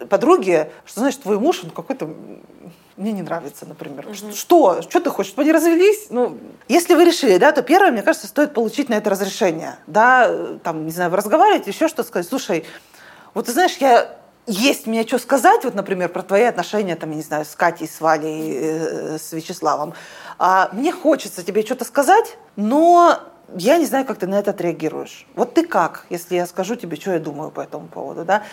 подруге, что, знаешь, твой муж, он какой-то мне не нравится, например. Угу. Что? Что ты хочешь, чтобы они развелись? Ну, если вы решили, да, то первое, мне кажется, стоит получить на это разрешение. Да, там, не знаю, вы разговариваете, еще что сказать. Слушай, вот ты знаешь, я есть мне что сказать, вот, например, про твои отношения, там, я не знаю, с Катей, с Валей, э, с Вячеславом. А мне хочется тебе что-то сказать, но я не знаю, как ты на это отреагируешь. Вот ты как, если я скажу тебе, что я думаю по этому поводу, да?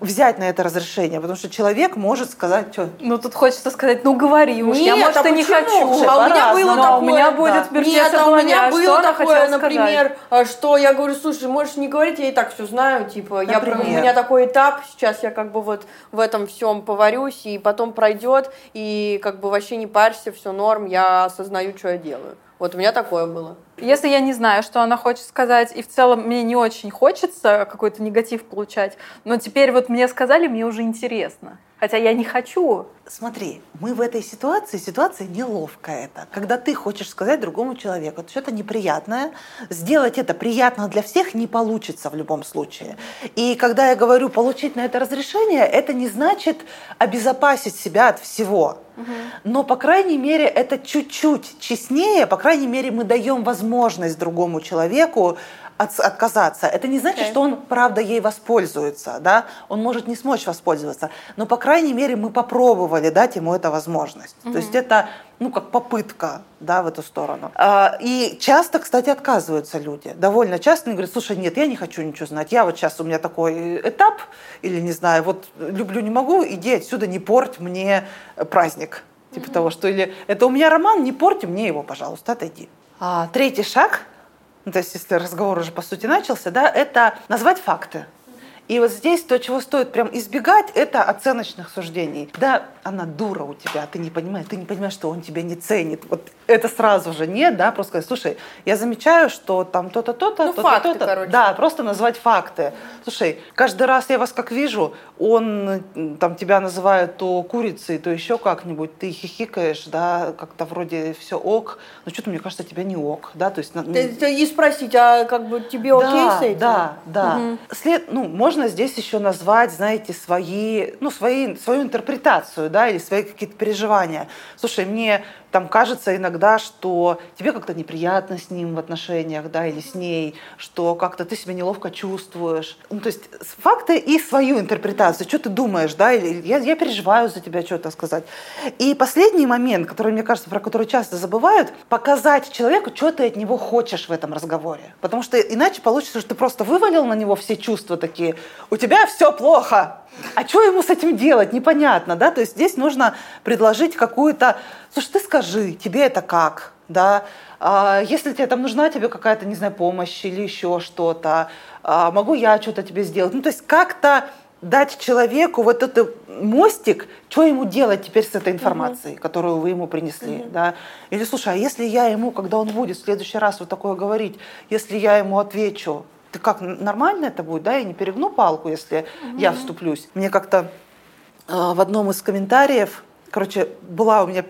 Взять на это разрешение, потому что человек может сказать, что... Ну, тут хочется сказать, ну, говори уж, Нет, я, может, а и не хочу. А у меня было такое... у меня будет да. Нет, а у меня было такое, например, сказать? что я говорю, слушай, можешь не говорить, я и так все знаю, типа, я, у меня такой этап, сейчас я как бы вот в этом всем поварюсь, и потом пройдет, и как бы вообще не парься, все норм, я осознаю, что я делаю. Вот у меня такое было. Если я не знаю, что она хочет сказать, и в целом мне не очень хочется какой-то негатив получать, но теперь вот мне сказали, мне уже интересно. Хотя я не хочу. Смотри, мы в этой ситуации, ситуация неловкая это. Когда ты хочешь сказать другому человеку что-то неприятное, сделать это приятно для всех не получится в любом случае. И когда я говорю получить на это разрешение, это не значит обезопасить себя от всего. Но, по крайней мере, это чуть-чуть честнее, по крайней мере, мы даем возможность другому человеку от, отказаться. Это не значит, okay. что он, правда, ей воспользуется, да, он может не смочь воспользоваться, но, по крайней мере, мы попробовали дать ему эту возможность. Mm-hmm. То есть это, ну, как попытка, да, в эту сторону. А, и часто, кстати, отказываются люди. Довольно часто они говорят, слушай, нет, я не хочу ничего знать, я вот сейчас, у меня такой этап, или, не знаю, вот люблю, не могу, иди отсюда, не порть мне праздник. Типа mm-hmm. того, что или это у меня роман, не порти мне его, пожалуйста, отойди. А, третий шаг – ну, то есть если разговор уже по сути начался, да, это назвать факты. И вот здесь то, чего стоит прям избегать, это оценочных суждений. Да, она дура у тебя, ты не понимаешь, ты не понимаешь, что он тебя не ценит. Вот это сразу же нет, да, просто сказать, слушай, я замечаю, что там то-то, то-то, ну, то-то, факты, то-то. короче. Да, просто назвать факты. Слушай, каждый раз я вас как вижу, он там тебя называет то курицей, то еще как-нибудь, ты хихикаешь, да, как-то вроде все ок, но что-то мне кажется, тебя не ок, да, то есть... Ты, ты и спросить, а как бы тебе окей да, с этим? Да, да. Угу. След, ну, можно здесь еще назвать, знаете, свои, ну, свои, свою интерпретацию, да, или свои какие-то переживания. Слушай, мне там кажется иногда, что тебе как-то неприятно с ним в отношениях, да, или с ней, что как-то ты себя неловко чувствуешь. Ну, то есть факты и свою интерпретацию, что ты думаешь, да, или я, я переживаю за тебя, что-то сказать. И последний момент, который, мне кажется, про который часто забывают, показать человеку, что ты от него хочешь в этом разговоре. Потому что иначе получится, что ты просто вывалил на него все чувства такие, у тебя все плохо, а что ему с этим делать, непонятно, да, то есть здесь нужно предложить какую-то, слушай, ты скажи, тебе это как, да, а если тебе там нужна тебе какая-то, не знаю, помощь или еще что-то, а могу я что-то тебе сделать, ну, то есть как-то дать человеку вот этот мостик, что ему делать теперь с этой информацией, uh-huh. которую вы ему принесли, uh-huh. да? Или слушай, а если я ему, когда он будет в следующий раз вот такое говорить, если я ему отвечу, ты как, нормально это будет, да, я не перегну палку, если угу. я вступлюсь. Мне как-то э, в одном из комментариев, короче, была у меня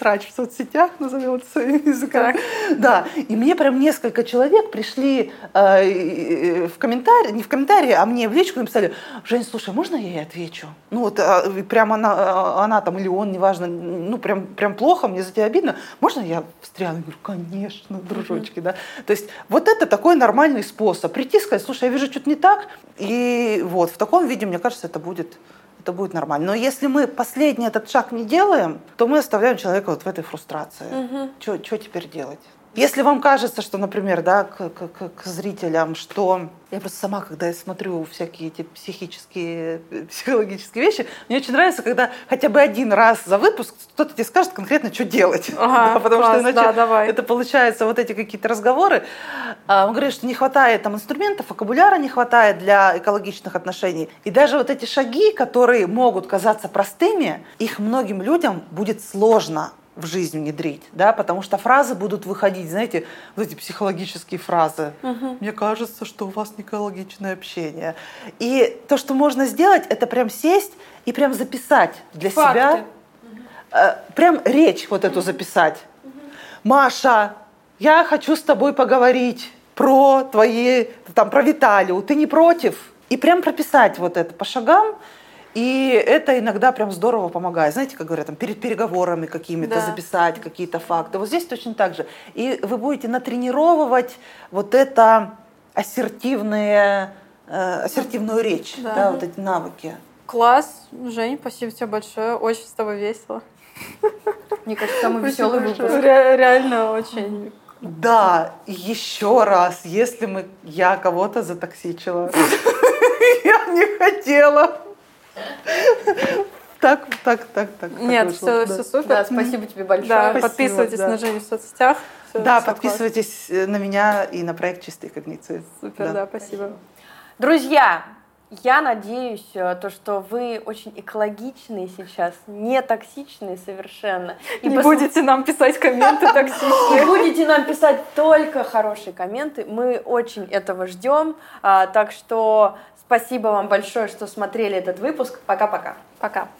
срач в соцсетях, назовем это своим языком. Да, и мне прям несколько человек пришли э, в комментарии, не в комментарии, а мне в личку написали, Жень, слушай, можно я ей отвечу? Ну вот э, прям она, э, она там или он, неважно, ну прям, прям плохо, мне за тебя обидно, можно я встряну? Я говорю, конечно, дружочки, да. То есть вот это такой нормальный способ. Прийти сказать, слушай, я вижу что-то не так, и вот в таком виде, мне кажется, это будет это будет нормально. Но если мы последний этот шаг не делаем, то мы оставляем человека вот в этой фрустрации. Угу. Что теперь делать? Если вам кажется, что, например, да, к, к, к зрителям, что я просто сама, когда я смотрю всякие эти психические, психологические вещи, мне очень нравится, когда хотя бы один раз за выпуск кто-то тебе скажет конкретно, что делать. Ага, да, потому класс, что иначе да, давай. это получается вот эти какие-то разговоры. А, он говорит, что не хватает там инструментов, вокабуляра не хватает для экологичных отношений. И даже вот эти шаги, которые могут казаться простыми, их многим людям будет сложно в жизнь внедрить, да, потому что фразы будут выходить, знаете, вот эти психологические фразы. Угу. Мне кажется, что у вас не экологичное общение. И то, что можно сделать, это прям сесть и прям записать для Факты. себя, э, прям речь вот эту записать. Угу. Маша, я хочу с тобой поговорить про твои, там, про Виталию, ты не против? И прям прописать вот это по шагам, и это иногда прям здорово помогает. Знаете, как говорят, там, перед переговорами какими-то да. записать какие-то факты. Вот здесь точно так же. И вы будете натренировывать вот это ассертивные, э, ассертивную речь, да. да, вот эти навыки. Класс, Жень, спасибо тебе большое, очень с тобой весело. Мне кажется, самый веселый выпуск. Реально очень да, еще раз, если мы, я кого-то затоксичила, я не хотела. Так, так, так, так. Нет, все, все супер. Да, спасибо тебе большое. Да, подписывайтесь на Женю в соцсетях. да, подписывайтесь на меня и на проект «Чистые когниции». Супер, да, спасибо. Друзья, я надеюсь, э, то, что вы очень экологичные сейчас, не токсичные совершенно. И не пос... будете нам писать комменты токсичные. Будете нам писать только хорошие комменты. Мы очень этого ждем. А, так что спасибо вам большое, что смотрели этот выпуск. Пока-пока. Пока. -пока. Пока.